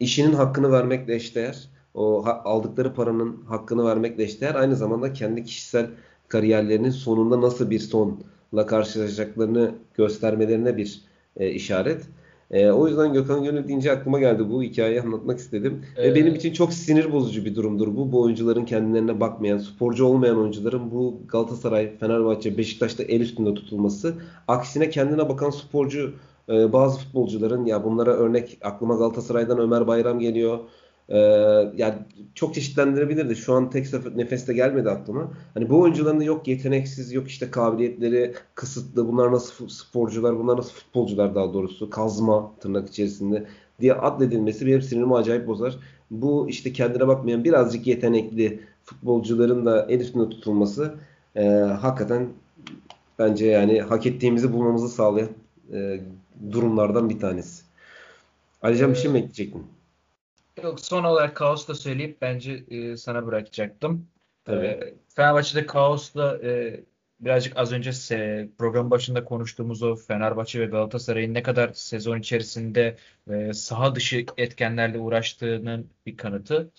işinin hakkını vermekle eşdeğer. O aldıkları paranın hakkını vermekle eşdeğer. Aynı zamanda kendi kişisel kariyerlerinin sonunda nasıl bir sonla karşılaşacaklarını göstermelerine bir e, işaret. E, o yüzden Gökhan Gönül deyince aklıma geldi bu hikayeyi anlatmak istedim. Evet. Ve benim için çok sinir bozucu bir durumdur bu. Bu oyuncuların kendilerine bakmayan, sporcu olmayan oyuncuların bu Galatasaray, Fenerbahçe, Beşiktaş'ta el üstünde tutulması. Aksine kendine bakan sporcu e, bazı futbolcuların ya bunlara örnek aklıma Galatasaray'dan Ömer Bayram geliyor. Ee, yani çok çeşitlendirebilirdi. Şu an tek sefer nefeste gelmedi aklıma. Hani bu oyuncuların da yok yeteneksiz, yok işte kabiliyetleri kısıtlı. Bunlar nasıl sporcular, bunlar nasıl futbolcular daha doğrusu. Kazma tırnak içerisinde diye adledilmesi benim sinirimi acayip bozar. Bu işte kendine bakmayan birazcık yetenekli futbolcuların da el üstünde tutulması e, hakikaten bence yani hak ettiğimizi bulmamızı sağlayan e, durumlardan bir tanesi. Alican bir şey mi ekleyecektin? Yok son olarak Kaos da söyleyip bence e, sana bırakacaktım. Tabii. E, Fenerbahçe'de Kaos'la e, birazcık az önce se, program başında konuştuğumuz o Fenerbahçe ve Galatasaray'ın ne kadar sezon içerisinde e, saha dışı etkenlerle uğraştığının bir kanıtı.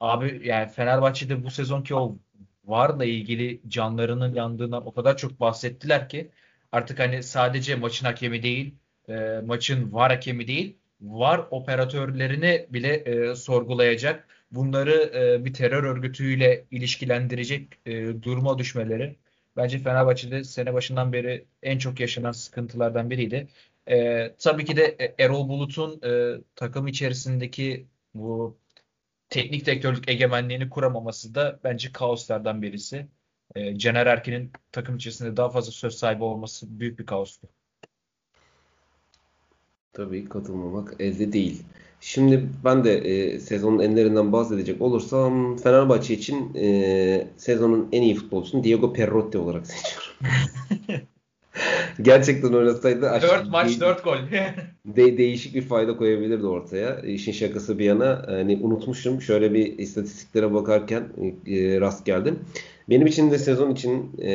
Abi yani Fenerbahçe'de bu sezonki o VAR'la ilgili canlarının yandığından o kadar çok bahsettiler ki artık hani sadece maçın hakemi değil, e, maçın VAR hakemi değil, var operatörlerini bile e, sorgulayacak, bunları e, bir terör örgütüyle ilişkilendirecek e, duruma düşmeleri bence Fenerbahçe'de sene başından beri en çok yaşanan sıkıntılardan biriydi. E, tabii ki de e, Erol Bulut'un e, takım içerisindeki bu teknik direktörlük egemenliğini kuramaması da bence kaoslardan birisi. E, Caner Erkin'in takım içerisinde daha fazla söz sahibi olması büyük bir kaostu. Tabii katılmamak elde değil. Şimdi ben de e, sezonun enlerinden bahsedecek olursam Fenerbahçe için e, sezonun en iyi futbolcusunu Diego Perrotti olarak seçiyorum. Gerçekten oynasaydı 4 maç 4 gol. de, değişik bir fayda koyabilirdi ortaya. İşin şakası bir yana hani unutmuşum. Şöyle bir istatistiklere bakarken e, rast geldim. Benim için de sezon için e,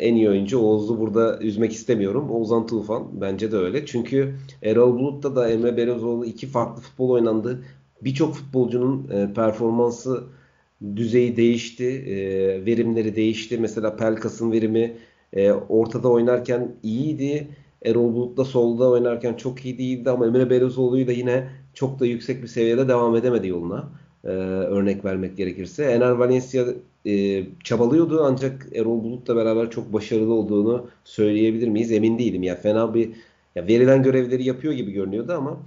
en iyi oyuncu Oğuz'u burada üzmek istemiyorum. Oğuzhan Tufan bence de öyle. Çünkü Erol Bulut'ta da Emre Belözoğlu iki farklı futbol oynandı. Birçok futbolcunun e, performansı düzeyi değişti. E, verimleri değişti. Mesela Pelkas'ın verimi e, ortada oynarken iyiydi. Erol Bulut da solda oynarken çok iyi değildi ama Emre Belözoğlu'yu da yine çok da yüksek bir seviyede devam edemedi yoluna. Ee, örnek vermek gerekirse. Ener Valencia e, çabalıyordu ancak Erol Bulut'la beraber çok başarılı olduğunu söyleyebilir miyiz? Emin değilim. Ya fena bir ya verilen görevleri yapıyor gibi görünüyordu ama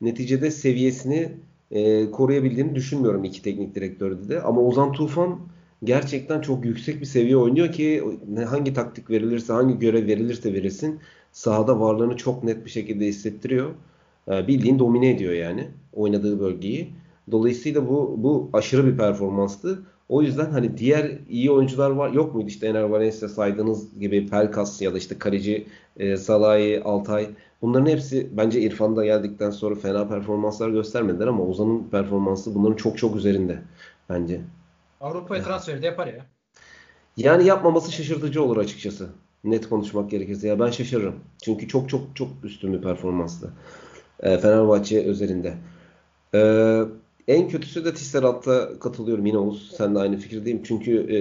neticede seviyesini e, koruyabildiğini düşünmüyorum iki teknik direktörde de. Ama Ozan Tufan gerçekten çok yüksek bir seviye oynuyor ki hangi taktik verilirse, hangi görev verilirse verilsin sahada varlığını çok net bir şekilde hissettiriyor. E, bildiğin domine ediyor yani oynadığı bölgeyi. Dolayısıyla bu bu aşırı bir performanstı. O yüzden hani diğer iyi oyuncular var yok muydu işte Ener Valencia saydığınız gibi Pelkas ya da işte kaleci e, Salahi, Altay bunların hepsi bence İrfan'da geldikten sonra fena performanslar göstermediler ama Ozan'ın performansı bunların çok çok üzerinde bence. Avrupa'ya transferi de yapar ya. Yani yapmaması şaşırtıcı olur açıkçası. Net konuşmak gerekirse ya ben şaşırırım. Çünkü çok çok çok üstün bir performanstı. E, Fenerbahçe özelinde. Eee en kötüsü de Tisserand'da katılıyorum yine Oğuz. Sen de aynı fikirdeyim. Çünkü e,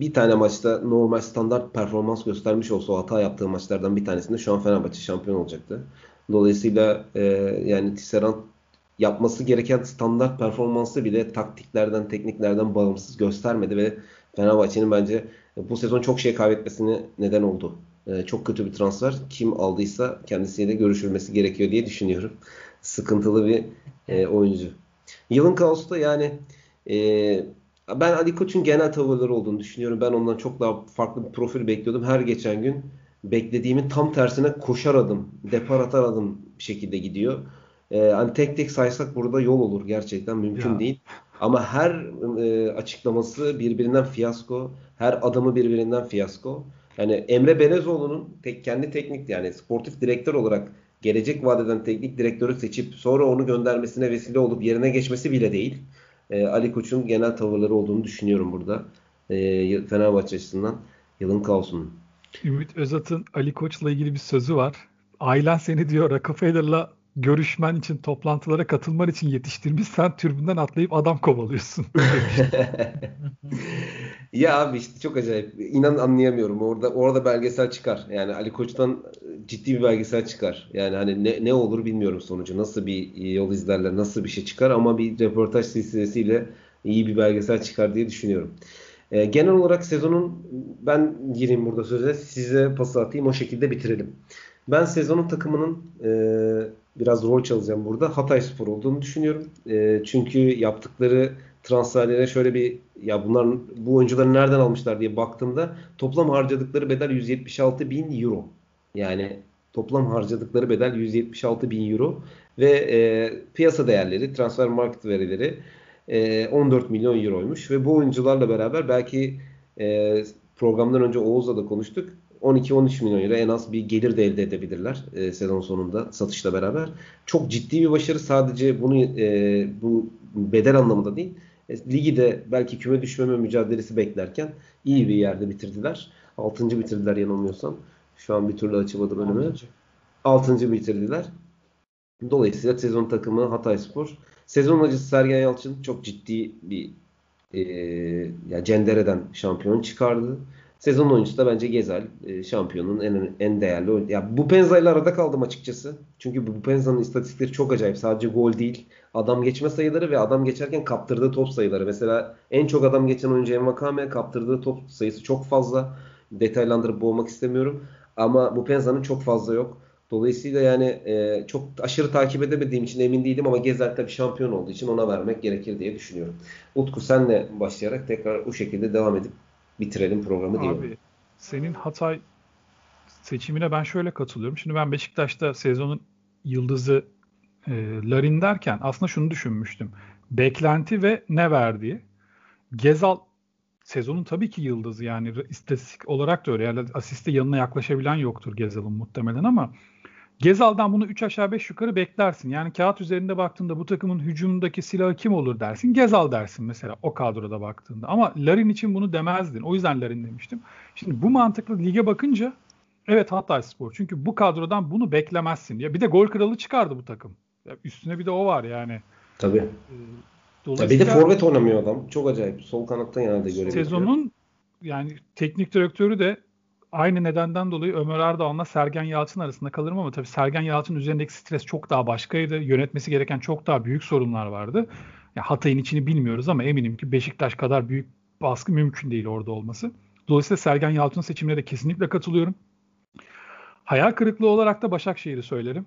bir tane maçta normal standart performans göstermiş olsa o hata yaptığı maçlardan bir tanesinde şu an Fenerbahçe şampiyon olacaktı. Dolayısıyla e, yani Tisserand yapması gereken standart performansı bile taktiklerden, tekniklerden bağımsız göstermedi ve Fenerbahçe'nin bence bu sezon çok şey kaybetmesine neden oldu. E, çok kötü bir transfer. Kim aldıysa kendisiyle görüşülmesi gerekiyor diye düşünüyorum. Sıkıntılı bir e, oyuncu. Yılın kaosu da yani e, ben Ali Koç'un genel tavırları olduğunu düşünüyorum. Ben ondan çok daha farklı bir profil bekliyordum. Her geçen gün beklediğimin tam tersine koşar adım, depar atar adım şekilde gidiyor. Ee, hani tek tek saysak burada yol olur gerçekten mümkün ya. değil. Ama her e, açıklaması birbirinden fiyasko, her adımı birbirinden fiyasko. Yani Emre Belezoğlu'nun tek kendi teknik yani sportif direktör olarak gelecek vadeden teknik direktörü seçip sonra onu göndermesine vesile olup yerine geçmesi bile değil. E, Ali Koç'un genel tavırları olduğunu düşünüyorum burada. E, Fenerbahçe açısından yılın kaosunun. Ümit Özat'ın Ali Koç'la ilgili bir sözü var. Ailen seni diyor Rockefeller'la görüşmen için, toplantılara katılman için yetiştirmiş. Sen türbünden atlayıp adam kovalıyorsun. ya abi işte çok acayip. İnan anlayamıyorum. Orada orada belgesel çıkar. Yani Ali Koç'tan ciddi bir belgesel çıkar. Yani hani ne, ne olur bilmiyorum sonucu. Nasıl bir yol izlerler, nasıl bir şey çıkar ama bir röportaj silsilesiyle iyi bir belgesel çıkar diye düşünüyorum. E, genel olarak sezonun ben gireyim burada söze size pas atayım o şekilde bitirelim. Ben sezonun takımının e, biraz rol çalacağım burada. Hatay Spor olduğunu düşünüyorum. E, çünkü yaptıkları transferlere şöyle bir ya bunlar bu oyuncuları nereden almışlar diye baktığımda toplam harcadıkları bedel 176 bin euro. Yani toplam harcadıkları bedel 176 bin euro ve e, piyasa değerleri, transfer market verileri e, 14 milyon euroymuş ve bu oyuncularla beraber belki e, programdan önce Oğuz'la da konuştuk. 12-13 milyon euro en az bir gelir de elde edebilirler e, sezon sonunda satışla beraber. Çok ciddi bir başarı sadece bunu e, bu bedel anlamında değil. E, ligi de belki küme düşmeme mücadelesi beklerken iyi bir yerde bitirdiler. 6. bitirdiler yanılmıyorsam. Şu an bir türlü açamadım önüme. 6. bitirdiler. Dolayısıyla sezon takımı Hatay Spor. Sezon acısı Sergen Yalçın çok ciddi bir e, ya Cendere'den şampiyon çıkardı. Sezon oyuncusu da bence Gezel e, şampiyonun en en değerli oyuncu. Ya bu Penza arada kaldım açıkçası. Çünkü bu Penza'nın istatistikleri çok acayip. Sadece gol değil. Adam geçme sayıları ve adam geçerken kaptırdığı top sayıları. Mesela en çok adam geçen oyuncu Envakame kaptırdığı top sayısı çok fazla. Detaylandırıp boğmak istemiyorum. Ama bu Penza'nın çok fazla yok. Dolayısıyla yani e, çok aşırı takip edemediğim için emin değilim ama Gezel tabii şampiyon olduğu için ona vermek gerekir diye düşünüyorum. Utku senle başlayarak tekrar o şekilde devam edip bitirelim programı diyorum. Abi senin Hatay seçimine ben şöyle katılıyorum. Şimdi ben Beşiktaş'ta sezonun yıldızı e, Larin derken aslında şunu düşünmüştüm. Beklenti ve ne verdiği. Gezal sezonun tabii ki yıldızı yani istatistik olarak da öyle. Yani asiste yanına yaklaşabilen yoktur Gezal'ın muhtemelen ama Gezal'dan bunu 3 aşağı 5 yukarı beklersin. Yani kağıt üzerinde baktığında bu takımın hücumdaki silahı kim olur dersin. Gezal dersin mesela o kadroda baktığında. Ama Larin için bunu demezdin. O yüzden Larin demiştim. Şimdi bu mantıklı lige bakınca evet Hatay Spor. Çünkü bu kadrodan bunu beklemezsin. Ya bir de gol kralı çıkardı bu takım. Ya üstüne bir de o var yani. Tabii. Ee, Dolayısıyla, ya bir de forvet oynamıyor adam. Çok acayip. Sol kanattan yana da görebiliyor. Sezonun yani teknik direktörü de aynı nedenden dolayı Ömer Erdoğan'la Sergen Yalçın arasında kalırım ama tabii Sergen Yalçın üzerindeki stres çok daha başkaydı. Yönetmesi gereken çok daha büyük sorunlar vardı. Ya Hatay'ın içini bilmiyoruz ama eminim ki Beşiktaş kadar büyük baskı mümkün değil orada olması. Dolayısıyla Sergen Yalçın seçimine de kesinlikle katılıyorum. Hayal kırıklığı olarak da Başakşehir'i söylerim.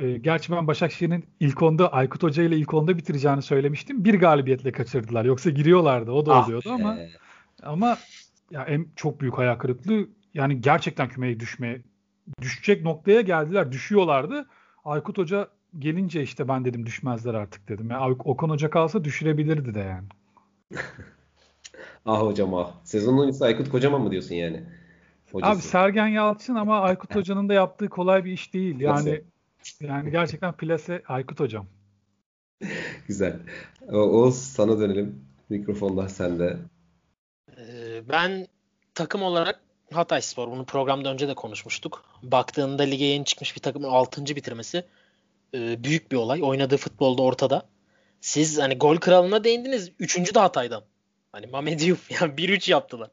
E, gerçi ben Başakşehir'in ilk onda Aykut Hoca ile ilk onda bitireceğini söylemiştim. Bir galibiyetle kaçırdılar. Yoksa giriyorlardı. O da ah oluyordu be. ama ama ya en çok büyük hayal kırıklığı yani gerçekten kümeye düşmeye düşecek noktaya geldiler. Düşüyorlardı. Aykut Hoca gelince işte ben dedim düşmezler artık dedim. Yani Okan Hoca kalsa düşürebilirdi de yani. ah hocam ah. Sezonun oyuncusu Aykut Kocaman mı diyorsun yani? Hocası. Abi Sergen Yalçın ama Aykut Hoca'nın da yaptığı kolay bir iş değil. Yani yani gerçekten plase Aykut hocam. Güzel. Oğuz sana dönelim. Mikrofonlar sende. Ee, ben takım olarak Hatay Spor. Bunu programda önce de konuşmuştuk. Baktığında lige yeni çıkmış bir takımın 6. bitirmesi e, büyük bir olay. Oynadığı futbolda ortada. Siz hani gol kralına değindiniz. Üçüncü de Hatay'dan. Hani Mehmet yani 1-3 yaptılar.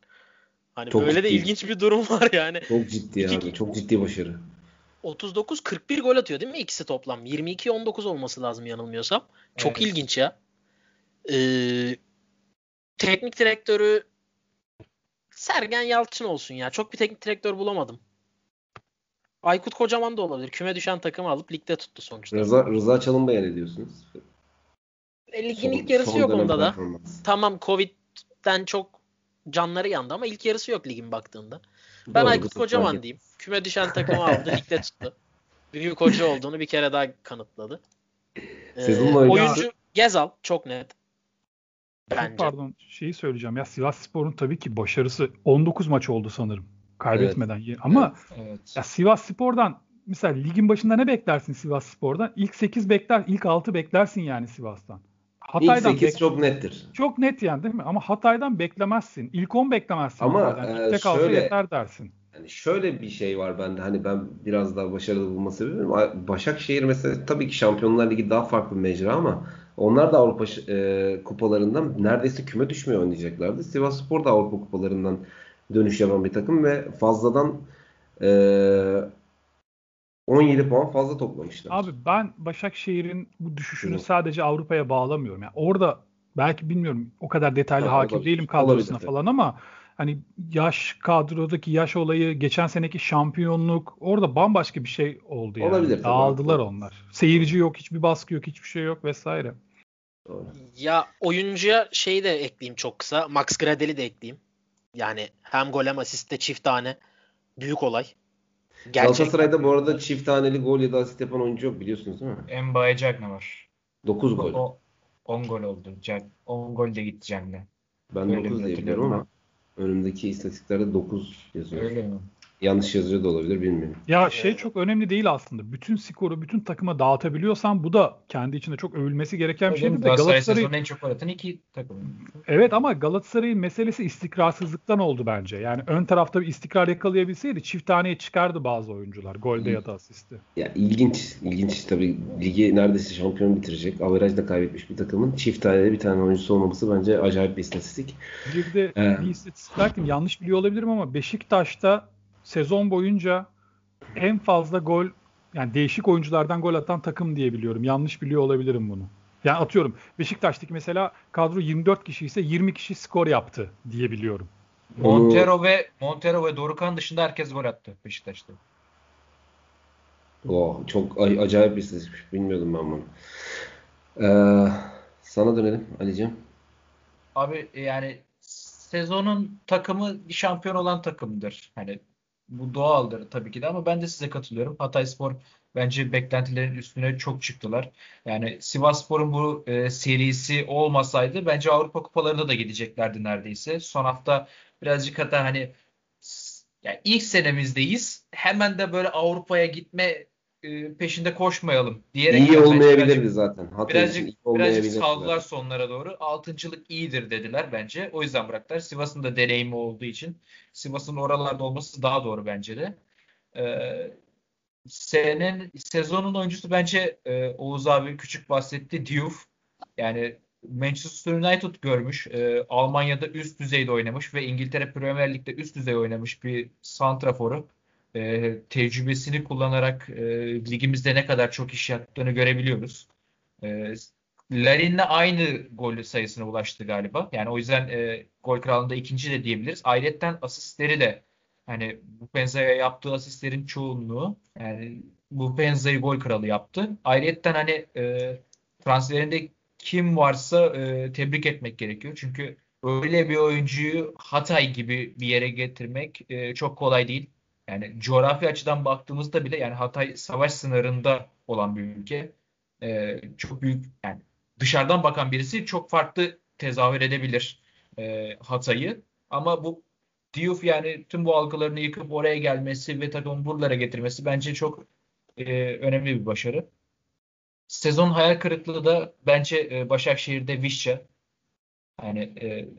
Hani çok böyle ciddi. de ilginç bir durum var yani. Çok ciddi İki, abi. Çok ciddi başarı. 39-41 gol atıyor değil mi ikisi toplam? 22-19 olması lazım yanılmıyorsam. Çok evet. ilginç ya. Ee, teknik direktörü Sergen Yalçın olsun ya. Çok bir teknik direktör bulamadım. Aykut Kocaman da olabilir. Küme düşen takımı alıp ligde tuttu sonuçta. Rıza, Rıza Çalınbay'a ne diyorsunuz? E, ligin son, ilk yarısı yok onda da. Tamam Covid'den çok canları yandı ama ilk yarısı yok ligin baktığında. Ben Doğru, Aykut Kocaman diyeyim. Küme düşen takımı aldı. ligde tuttu. Büyük hoca olduğunu bir kere daha kanıtladı. Ee, oyuncu Gezal çok net. Bence. Pardon şeyi söyleyeceğim ya Sivas Spor'un tabii ki başarısı 19 maç oldu sanırım. Kaybetmeden. Evet. Ama evet. Ya Sivas Spor'dan mesela ligin başında ne beklersin Sivas Spor'dan? İlk 8 bekler, ilk 6 beklersin yani Sivas'tan. Hatay'dan İlk 8 bek- çok nettir. Çok net yani değil mi? Ama Hatay'dan beklemezsin. İlk 10 beklemezsin. Ama e, şöyle, yeter dersin. Yani şöyle bir şey var bende hani ben biraz daha başarılı bulma sebebim Başakşehir mesela tabii ki Şampiyonlar Ligi daha farklı bir mecra ama onlar da Avrupa e, kupalarından neredeyse küme düşmeye oynayacaklardı. Sivas Spor da Avrupa kupalarından dönüş yapan bir takım ve fazladan e, 17 puan fazla toplamışlar. Abi ben Başakşehir'in bu düşüşünü Hı. sadece Avrupa'ya bağlamıyorum. Yani orada belki bilmiyorum o kadar detaylı ha, hakim olabilir. değilim kadrosuna olabilir. falan ama hani yaş kadrodaki yaş olayı geçen seneki şampiyonluk orada bambaşka bir şey oldu yani. Olabilir. Dağıldılar onlar. Seyirci yok, hiçbir baskı yok, hiçbir şey yok vesaire. Doğru. Ya oyuncuya şeyi de ekleyeyim çok kısa. Max Gradel'i de ekleyeyim. Yani hem gol hem asiste çift tane. Büyük olay. Gerçekten. Galatasaray'da bu arada çift taneli gol ya da asist yapan oyuncu yok biliyorsunuz değil mi? Embaye Cagne var. 9 gol. O, 10 gol oldu. 10 gol de gitti Cagne. Ben Öyle 9 diye biliyorum ama önümdeki istatistiklerde 9 yazıyor. Öyle mi? Yanlış yazıyor da olabilir bilmiyorum. Ya şey çok önemli değil aslında. Bütün skoru bütün takıma dağıtabiliyorsan bu da kendi içinde çok övülmesi gereken bir şey. Galatasaray sezonun en çok gol atan iki takım. Evet ama Galatasaray'ın meselesi istikrarsızlıktan oldu bence. Yani ön tarafta bir istikrar yakalayabilseydi çift taneye çıkardı bazı oyuncular golde ya da asiste. Ya ilginç. ilginç tabii. Ligi neredeyse şampiyon bitirecek. Averajda kaybetmiş bir takımın çift tanede bir tane oyuncusu olmaması bence acayip bir istatistik. Bir de ee, bir istatistik yanlış biliyor olabilirim ama Beşiktaş'ta sezon boyunca en fazla gol yani değişik oyunculardan gol atan takım diye biliyorum. Yanlış biliyor olabilirim bunu. Yani atıyorum Beşiktaş'taki mesela kadro 24 kişi ise 20 kişi skor yaptı diye biliyorum. Montero ve Montero ve Dorukan dışında herkes gol attı Beşiktaş'ta. Oh, çok acayip bir istatistik. Bilmiyordum ben bunu. Ee, sana dönelim Ali'ciğim. Abi yani sezonun takımı şampiyon olan takımdır. Hani bu doğaldır tabii ki de ama ben de size katılıyorum. Hatayspor bence beklentilerin üstüne çok çıktılar. Yani Sivasspor'un bu e, serisi olmasaydı bence Avrupa kupalarına da gideceklerdi neredeyse. Son hafta birazcık hatta hani yani ilk senemizdeyiz. Hemen de böyle Avrupa'ya gitme e, peşinde koşmayalım diyerek iyi olmayabilirdi zaten. Hatay birazcık, birazcık saldılar sonlara doğru. Altıncılık iyidir dediler bence. O yüzden bıraktılar. Sivas'ın da deneyimi olduğu için Sivas'ın oralarda olması daha doğru bence de. Ee, senin sezonun oyuncusu bence e, Oğuz abi küçük bahsetti. Diouf. Yani Manchester United görmüş. E, Almanya'da üst düzeyde oynamış ve İngiltere Premier Lig'de üst düzey oynamış bir santraforu e, tecrübesini kullanarak e, ligimizde ne kadar çok iş yaptığını görebiliyoruz. E, Larin'le aynı gol sayısına ulaştı galiba. Yani o yüzden e, gol kralında ikinci de diyebiliriz. Ayrıca asistleri de hani bu Penza'ya yaptığı asistlerin çoğunluğu yani bu Penza'yı gol kralı yaptı. Ayrıca hani e, transferinde kim varsa e, tebrik etmek gerekiyor. Çünkü öyle bir oyuncuyu Hatay gibi bir yere getirmek e, çok kolay değil. Yani coğrafi açıdan baktığımızda bile yani Hatay savaş sınırında olan bir ülke. E, çok büyük yani dışarıdan bakan birisi çok farklı tezahür edebilir e, Hatay'ı. Ama bu Diouf yani tüm bu algılarını yıkıp oraya gelmesi ve takımı buralara getirmesi bence çok e, önemli bir başarı. Sezon hayal kırıklığı da bence e, Başakşehir'de Vişça. Yani e,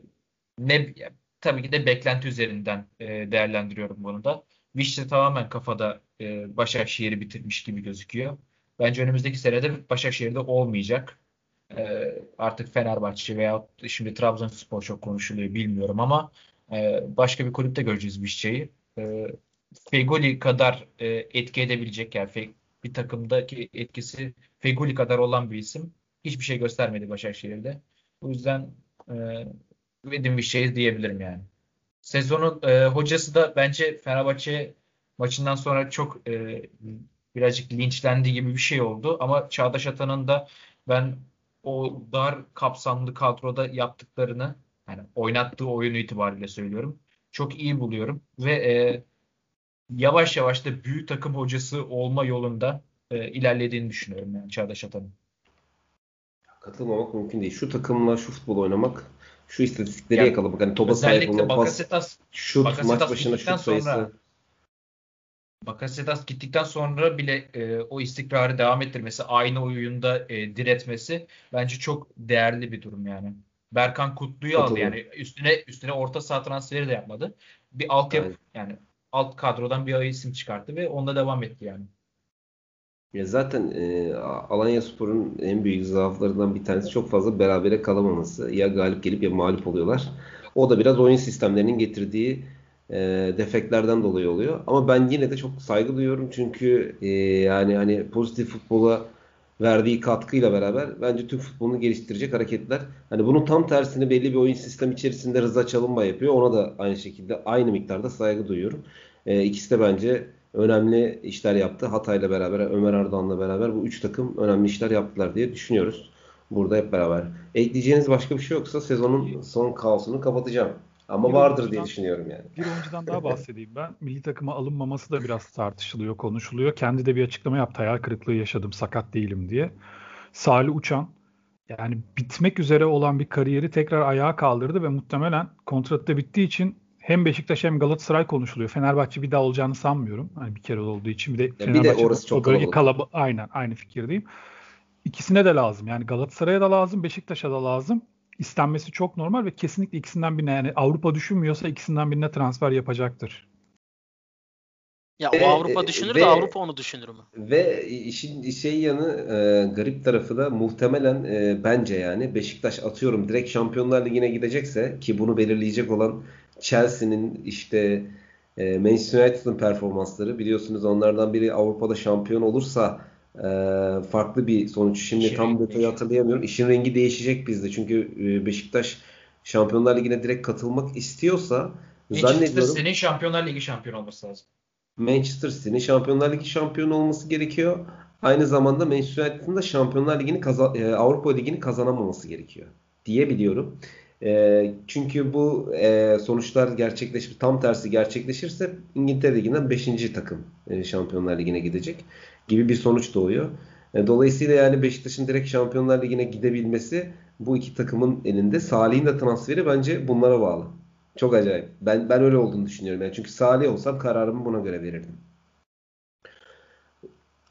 ne tabii ki de beklenti üzerinden e, değerlendiriyorum bunu da. Vişça tamamen kafada e, Başakşehir'i bitirmiş gibi gözüküyor. Bence önümüzdeki senede Başakşehir'de olmayacak. E, artık Fenerbahçe veya şimdi Trabzonspor çok konuşuluyor bilmiyorum ama e, başka bir kulüpte göreceğiz Vişça'yı. E, Fegoli kadar e, etki edebilecek yani Fe, bir takımdaki etkisi Fegoli kadar olan bir isim. Hiçbir şey göstermedi Başakşehir'de. O yüzden e, Vedim şey diyebilirim yani. Sezonun e, hocası da bence Fenerbahçe maçından sonra çok e, birazcık linçlendiği gibi bir şey oldu. Ama Çağdaş Atan'ın da ben o dar kapsamlı kadroda yaptıklarını yani oynattığı oyunu itibariyle söylüyorum. Çok iyi buluyorum ve e, yavaş yavaş da büyük takım hocası olma yolunda e, ilerlediğini düşünüyorum yani Çağdaş Atan'ın. Katılmamak mümkün değil. Şu takımla şu futbol oynamak şu istatistikleri ya, yakalamak. Hani topa sahip olma, Bakasetas, şut, Bakasetas maç başına şut sayısı. Sonra, Bakasetas gittikten sonra bile e, o istikrarı devam ettirmesi, aynı oyunda e, diretmesi bence çok değerli bir durum yani. Berkan Kutlu'yu aldı yani üstüne üstüne orta saha transferi de yapmadı. Bir altyapı yani alt kadrodan bir isim çıkarttı ve onda devam etti yani. Ya zaten e, Alanya Spor'un en büyük zaaflarından bir tanesi çok fazla berabere kalamaması. Ya galip gelip ya mağlup oluyorlar. O da biraz oyun sistemlerinin getirdiği e, defeklerden dolayı oluyor. Ama ben yine de çok saygı duyuyorum çünkü e, yani hani pozitif futbola verdiği katkıyla beraber bence Türk futbolunu geliştirecek hareketler. Hani bunun tam tersini belli bir oyun sistem içerisinde Rıza Çalınbay yapıyor. Ona da aynı şekilde aynı miktarda saygı duyuyorum. E, ikisi de bence önemli işler yaptı. Hatay'la beraber, Ömer Ardan'la beraber bu üç takım önemli işler yaptılar diye düşünüyoruz. Burada hep beraber. Ekleyeceğiniz başka bir şey yoksa sezonun son kaosunu kapatacağım. Ama bir vardır diye düşünüyorum yani. Bir oyuncudan daha bahsedeyim ben. Milli takıma alınmaması da biraz tartışılıyor, konuşuluyor. Kendi de bir açıklama yaptı. Hayal kırıklığı yaşadım, sakat değilim diye. Salih Uçan yani bitmek üzere olan bir kariyeri tekrar ayağa kaldırdı ve muhtemelen kontratı da bittiği için hem Beşiktaş hem Galatasaray konuşuluyor. Fenerbahçe bir daha olacağını sanmıyorum. Hani bir kere olduğu için. Bir de ya Fenerbahçe bir de orası çok kalabalık. Kalab- aynen aynı fikirdeyim. İkisine de lazım. Yani Galatasaray'a da lazım, Beşiktaş'a da lazım. İstenmesi çok normal ve kesinlikle ikisinden birine yani Avrupa düşünmüyorsa ikisinden birine transfer yapacaktır. Ya o Avrupa düşünür ve, de Avrupa onu düşünür mü? Ve işin şey yanı e, garip tarafı da muhtemelen e, bence yani Beşiktaş atıyorum direkt Şampiyonlar Ligi'ne gidecekse ki bunu belirleyecek olan Chelsea'nin işte e, Manchester United'ın performansları biliyorsunuz onlardan biri Avrupa'da şampiyon olursa e, farklı bir sonuç. Şimdi İşin tam detayı hatırlayamıyorum. İşin rengi değişecek bizde. Çünkü e, Beşiktaş Şampiyonlar Ligi'ne direkt katılmak istiyorsa Manchester zannediyorum. senin Şampiyonlar Ligi şampiyon olması lazım. Manchester City'nin Şampiyonlar Ligi şampiyonu olması gerekiyor. Aynı zamanda Manchester United'ın da Şampiyonlar Ligi'ni kazan, e, Avrupa Ligi'ni kazanamaması gerekiyor diye biliyorum. E, çünkü bu e, sonuçlar gerçekleşir, tam tersi gerçekleşirse İngiltere Ligi'nden 5. takım e, Şampiyonlar Ligi'ne gidecek gibi bir sonuç doğuyor. E, dolayısıyla yani Beşiktaş'ın direkt Şampiyonlar Ligi'ne gidebilmesi bu iki takımın elinde. Salih'in de transferi bence bunlara bağlı. Çok acayip. Ben ben öyle olduğunu düşünüyorum. Yani çünkü Salih olsam kararımı buna göre verirdim.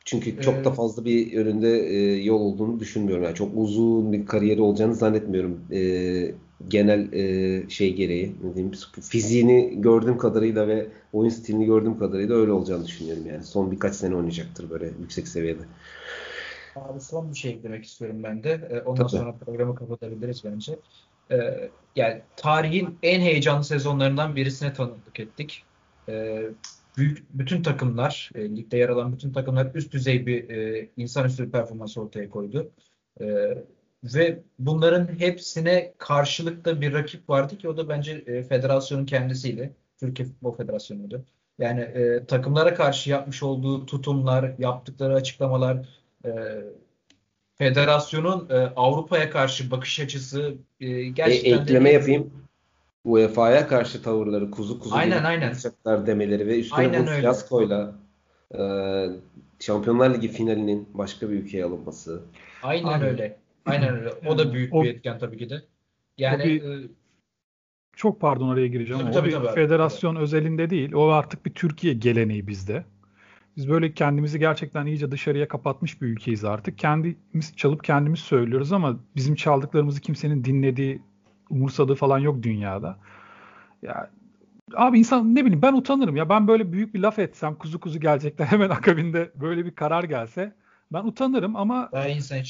Çünkü çok da fazla bir önünde e, yol olduğunu düşünmüyorum. Yani çok uzun bir kariyeri olacağını zannetmiyorum. E, genel e, şey gereği, ne diyeyim, fiziğini gördüğüm kadarıyla ve oyun stilini gördüğüm kadarıyla öyle olacağını düşünüyorum yani. Son birkaç sene oynayacaktır böyle yüksek seviyede. Abi son bir şey eklemek istiyorum ben de. E, ondan Tabii. sonra programı kapatabiliriz bence. E, yani tarihin en heyecanlı sezonlarından birisine tanıklık ettik. E, büyük bütün takımlar, e, ligde yer alan bütün takımlar üst düzey bir e, insanüstü bir performans ortaya koydu. E, ve bunların hepsine karşılıkta bir rakip vardı ki o da bence e, federasyonun kendisiyle. Türkiye Futbol Federasyonu'ydu. Yani e, takımlara karşı yapmış olduğu tutumlar, yaptıkları açıklamalar, e, federasyonun e, Avrupa'ya karşı bakış açısı e, gerçekten e, ekleme de... yapayım. UEFA'ya karşı tavırları kuzu kuzu aynen, aynen. demeleri ve üstüne aynen bu fiyaskoyla e, Şampiyonlar Ligi finalinin başka bir ülkeye alınması. Aynen Aynen. öyle. Aynen öyle. O da büyük o, bir etken tabii ki de. Yani bir, e, çok pardon oraya gireceğim tabii, tabii, o bir tabii, federasyon tabii. özelinde değil. O artık bir Türkiye geleneği bizde. Biz böyle kendimizi gerçekten iyice dışarıya kapatmış bir ülkeyiz artık. Kendimiz çalıp kendimiz söylüyoruz ama bizim çaldıklarımızı kimsenin dinlediği, umursadığı falan yok dünyada. Ya abi insan ne bileyim ben utanırım ya ben böyle büyük bir laf etsem kuzu kuzu gelecekler hemen akabinde böyle bir karar gelse ben utanırım ama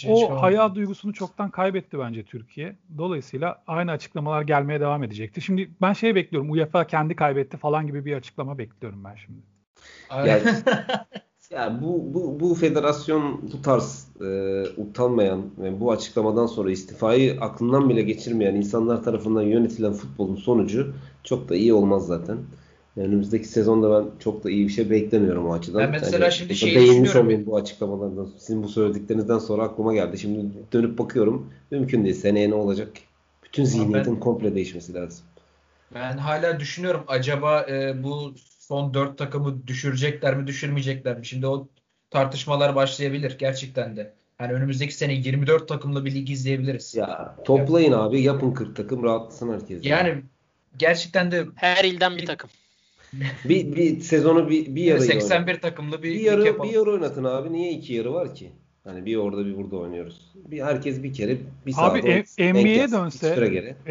o haya duygusunu çoktan kaybetti bence Türkiye. Dolayısıyla aynı açıklamalar gelmeye devam edecekti. Şimdi ben şey bekliyorum. UEFA kendi kaybetti falan gibi bir açıklama bekliyorum ben şimdi. Yani, yani bu, bu, bu federasyon bu tarz e, utanmayan ve bu açıklamadan sonra istifayı aklından bile geçirmeyen insanlar tarafından yönetilen futbolun sonucu çok da iyi olmaz zaten. Yani önümüzdeki sezonda ben çok da iyi bir şey beklemiyorum o açıdan. Ben mesela yani, şimdi şeyi düşünüyorum. bu açıklamalardan. Sizin bu söylediklerinizden sonra aklıma geldi. Şimdi dönüp bakıyorum. Mümkün değil. Seneye ne olacak? Bütün zihniyetin ben, komple değişmesi lazım. Ben hala düşünüyorum. Acaba e, bu son dört takımı düşürecekler mi düşürmeyecekler mi? Şimdi o tartışmalar başlayabilir gerçekten de. Hani önümüzdeki sene 24 takımlı bir lig izleyebiliriz. Ya toplayın yani, abi yapın 40 takım rahatlasın herkes. Yani gerçekten de her ilden bir takım bir, bir sezonu bir, bir yarı 81 oynatın. takımlı bir bir yarı bir yarı oynatın abi. Niye iki yarı var ki? Hani bir orada bir burada oynuyoruz. Bir herkes bir kere bir sahada Abi NBA'ye dönse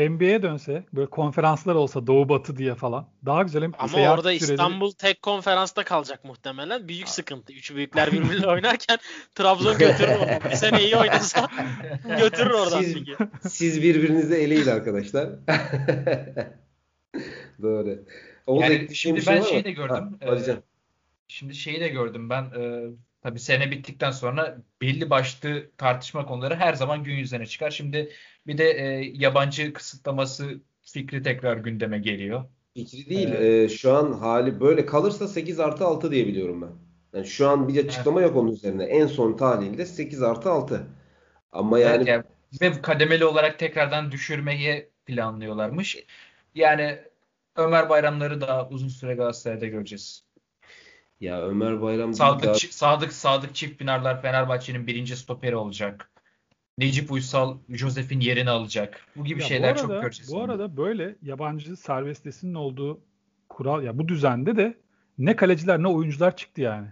NBA'ye dönse böyle konferanslar olsa Doğu Batı diye falan daha güzel hem Ama orada süreli... İstanbul tek konferansta kalacak muhtemelen. Büyük ha. sıkıntı. Üç büyükler birbiriyle oynarken Trabzon götürür onu. Bir sene iyi oynasa götürür oradan siz, siz birbirinizi eleyin arkadaşlar. Doğru. O yani şimdi ben şey şeyi de gördüm. Ha, e, şimdi şeyi de gördüm ben. E, tabii sene bittikten sonra belli başlı tartışma konuları her zaman gün yüzüne çıkar. Şimdi bir de e, yabancı kısıtlaması fikri tekrar gündeme geliyor. Fikri değil. Ee, e, şu an hali böyle kalırsa 8 artı 6 diye biliyorum ben. Yani şu an bir açıklama evet. yok onun üzerine. En son tahlilde 8 artı 6. Ama yani... Evet, yani ve kademeli olarak tekrardan düşürmeyi planlıyorlarmış. Yani Ömer Bayramları da uzun süre Galatasaray'da göreceğiz. Ya Ömer Bayram Sadık, daha... Sadık Sadık Çiftpınarlar Fenerbahçe'nin birinci stoperi olacak. Necip Uysal Josef'in yerini alacak. Bu gibi ya şeyler bu arada, çok göreceğiz. Bu arada böyle yabancı serbestesinin olduğu kural ya bu düzende de ne kaleciler ne oyuncular çıktı yani.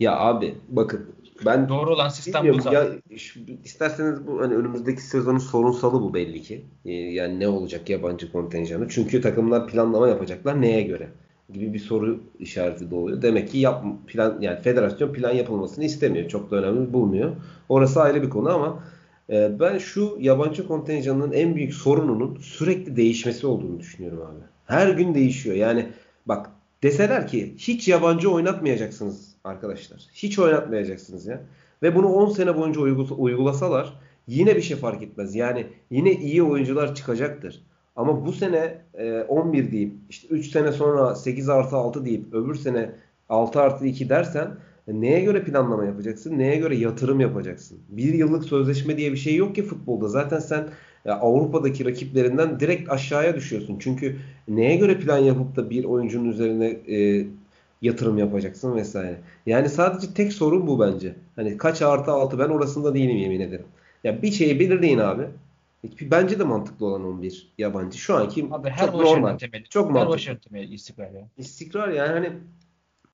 Ya abi bakın ben doğru olan sistem bu zaten. Ya, şu, isterseniz bu hani önümüzdeki sezonun sorunsalı bu belli ki. Ee, yani ne olacak yabancı kontenjanı? Çünkü takımlar planlama yapacaklar neye göre? gibi bir soru işareti doğuyor. Demek ki yap, plan yani federasyon plan yapılmasını istemiyor. Çok da önemli bulmuyor. Orası ayrı bir konu ama e, ben şu yabancı kontenjanının en büyük sorununun sürekli değişmesi olduğunu düşünüyorum abi. Her gün değişiyor. Yani bak deseler ki hiç yabancı oynatmayacaksınız arkadaşlar. Hiç oynatmayacaksınız ya. Ve bunu 10 sene boyunca uygulasalar yine bir şey fark etmez. Yani yine iyi oyuncular çıkacaktır. Ama bu sene e, 11 deyip işte 3 sene sonra 8 artı 6 deyip öbür sene 6 artı 2 dersen e, neye göre planlama yapacaksın? Neye göre yatırım yapacaksın? Bir yıllık sözleşme diye bir şey yok ki futbolda. Zaten sen Avrupa'daki rakiplerinden direkt aşağıya düşüyorsun. Çünkü neye göre plan yapıp da bir oyuncunun üzerine e, yatırım yapacaksın vesaire. Yani sadece tek sorun bu bence. Hani kaç artı altı ben orasında değilim yemin ederim. Ya bir şeyi belirleyin abi. Bence de mantıklı olan 11 yabancı. Şu anki abi her çok normal. Temeli, çok mantıklı. Her temeli istikrar ya. İstikrar yani hani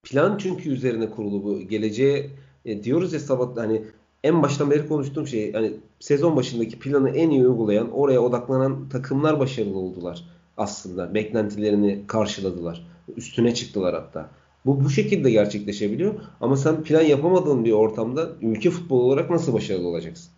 plan çünkü üzerine kurulu bu. Geleceğe e, diyoruz ya sabah hani en baştan beri konuştuğum şey hani sezon başındaki planı en iyi uygulayan, oraya odaklanan takımlar başarılı oldular aslında. Beklentilerini karşıladılar. Üstüne çıktılar hatta. Bu bu şekilde gerçekleşebiliyor. Ama sen plan yapamadığın bir ortamda ülke futbolu olarak nasıl başarılı olacaksın?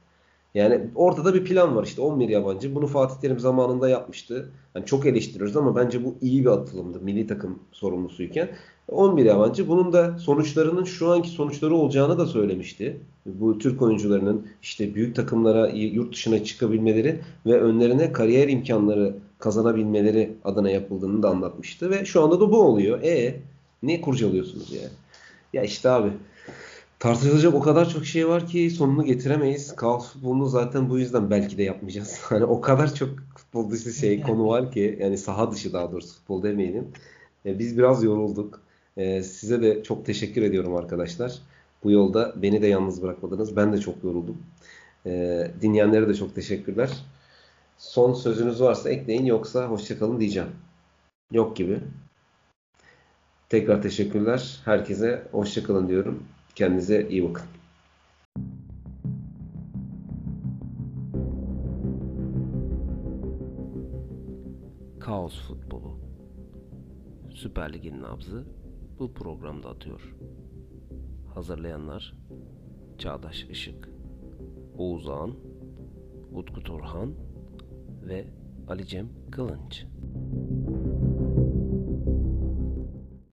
Yani ortada bir plan var işte 11 yabancı. Bunu Fatih Terim zamanında yapmıştı. Yani çok eleştiriyoruz ama bence bu iyi bir atılımdı milli takım sorumlusuyken. 11 yabancı. Bunun da sonuçlarının şu anki sonuçları olacağını da söylemişti. Bu Türk oyuncularının işte büyük takımlara yurt dışına çıkabilmeleri ve önlerine kariyer imkanları kazanabilmeleri adına yapıldığını da anlatmıştı ve şu anda da bu oluyor. E ne kurcalıyorsunuz ya? Ya işte abi tartışılacak o kadar çok şey var ki sonunu getiremeyiz. Kaos futbolunu zaten bu yüzden belki de yapmayacağız. Hani o kadar çok futbol dışı şey konu var ki yani saha dışı daha doğrusu futbol demeyelim. E, biz biraz yorulduk. E, size de çok teşekkür ediyorum arkadaşlar. Bu yolda beni de yalnız bırakmadınız. Ben de çok yoruldum. E, dinleyenlere de çok teşekkürler. Son sözünüz varsa ekleyin yoksa hoşçakalın diyeceğim. Yok gibi. Tekrar teşekkürler. Herkese hoşçakalın diyorum. Kendinize iyi bakın. Kaos Futbolu Süper Lig'in nabzı bu programda atıyor. Hazırlayanlar Çağdaş Işık Oğuz Ağan Utku Turhan ve Ali Cem Kılınç.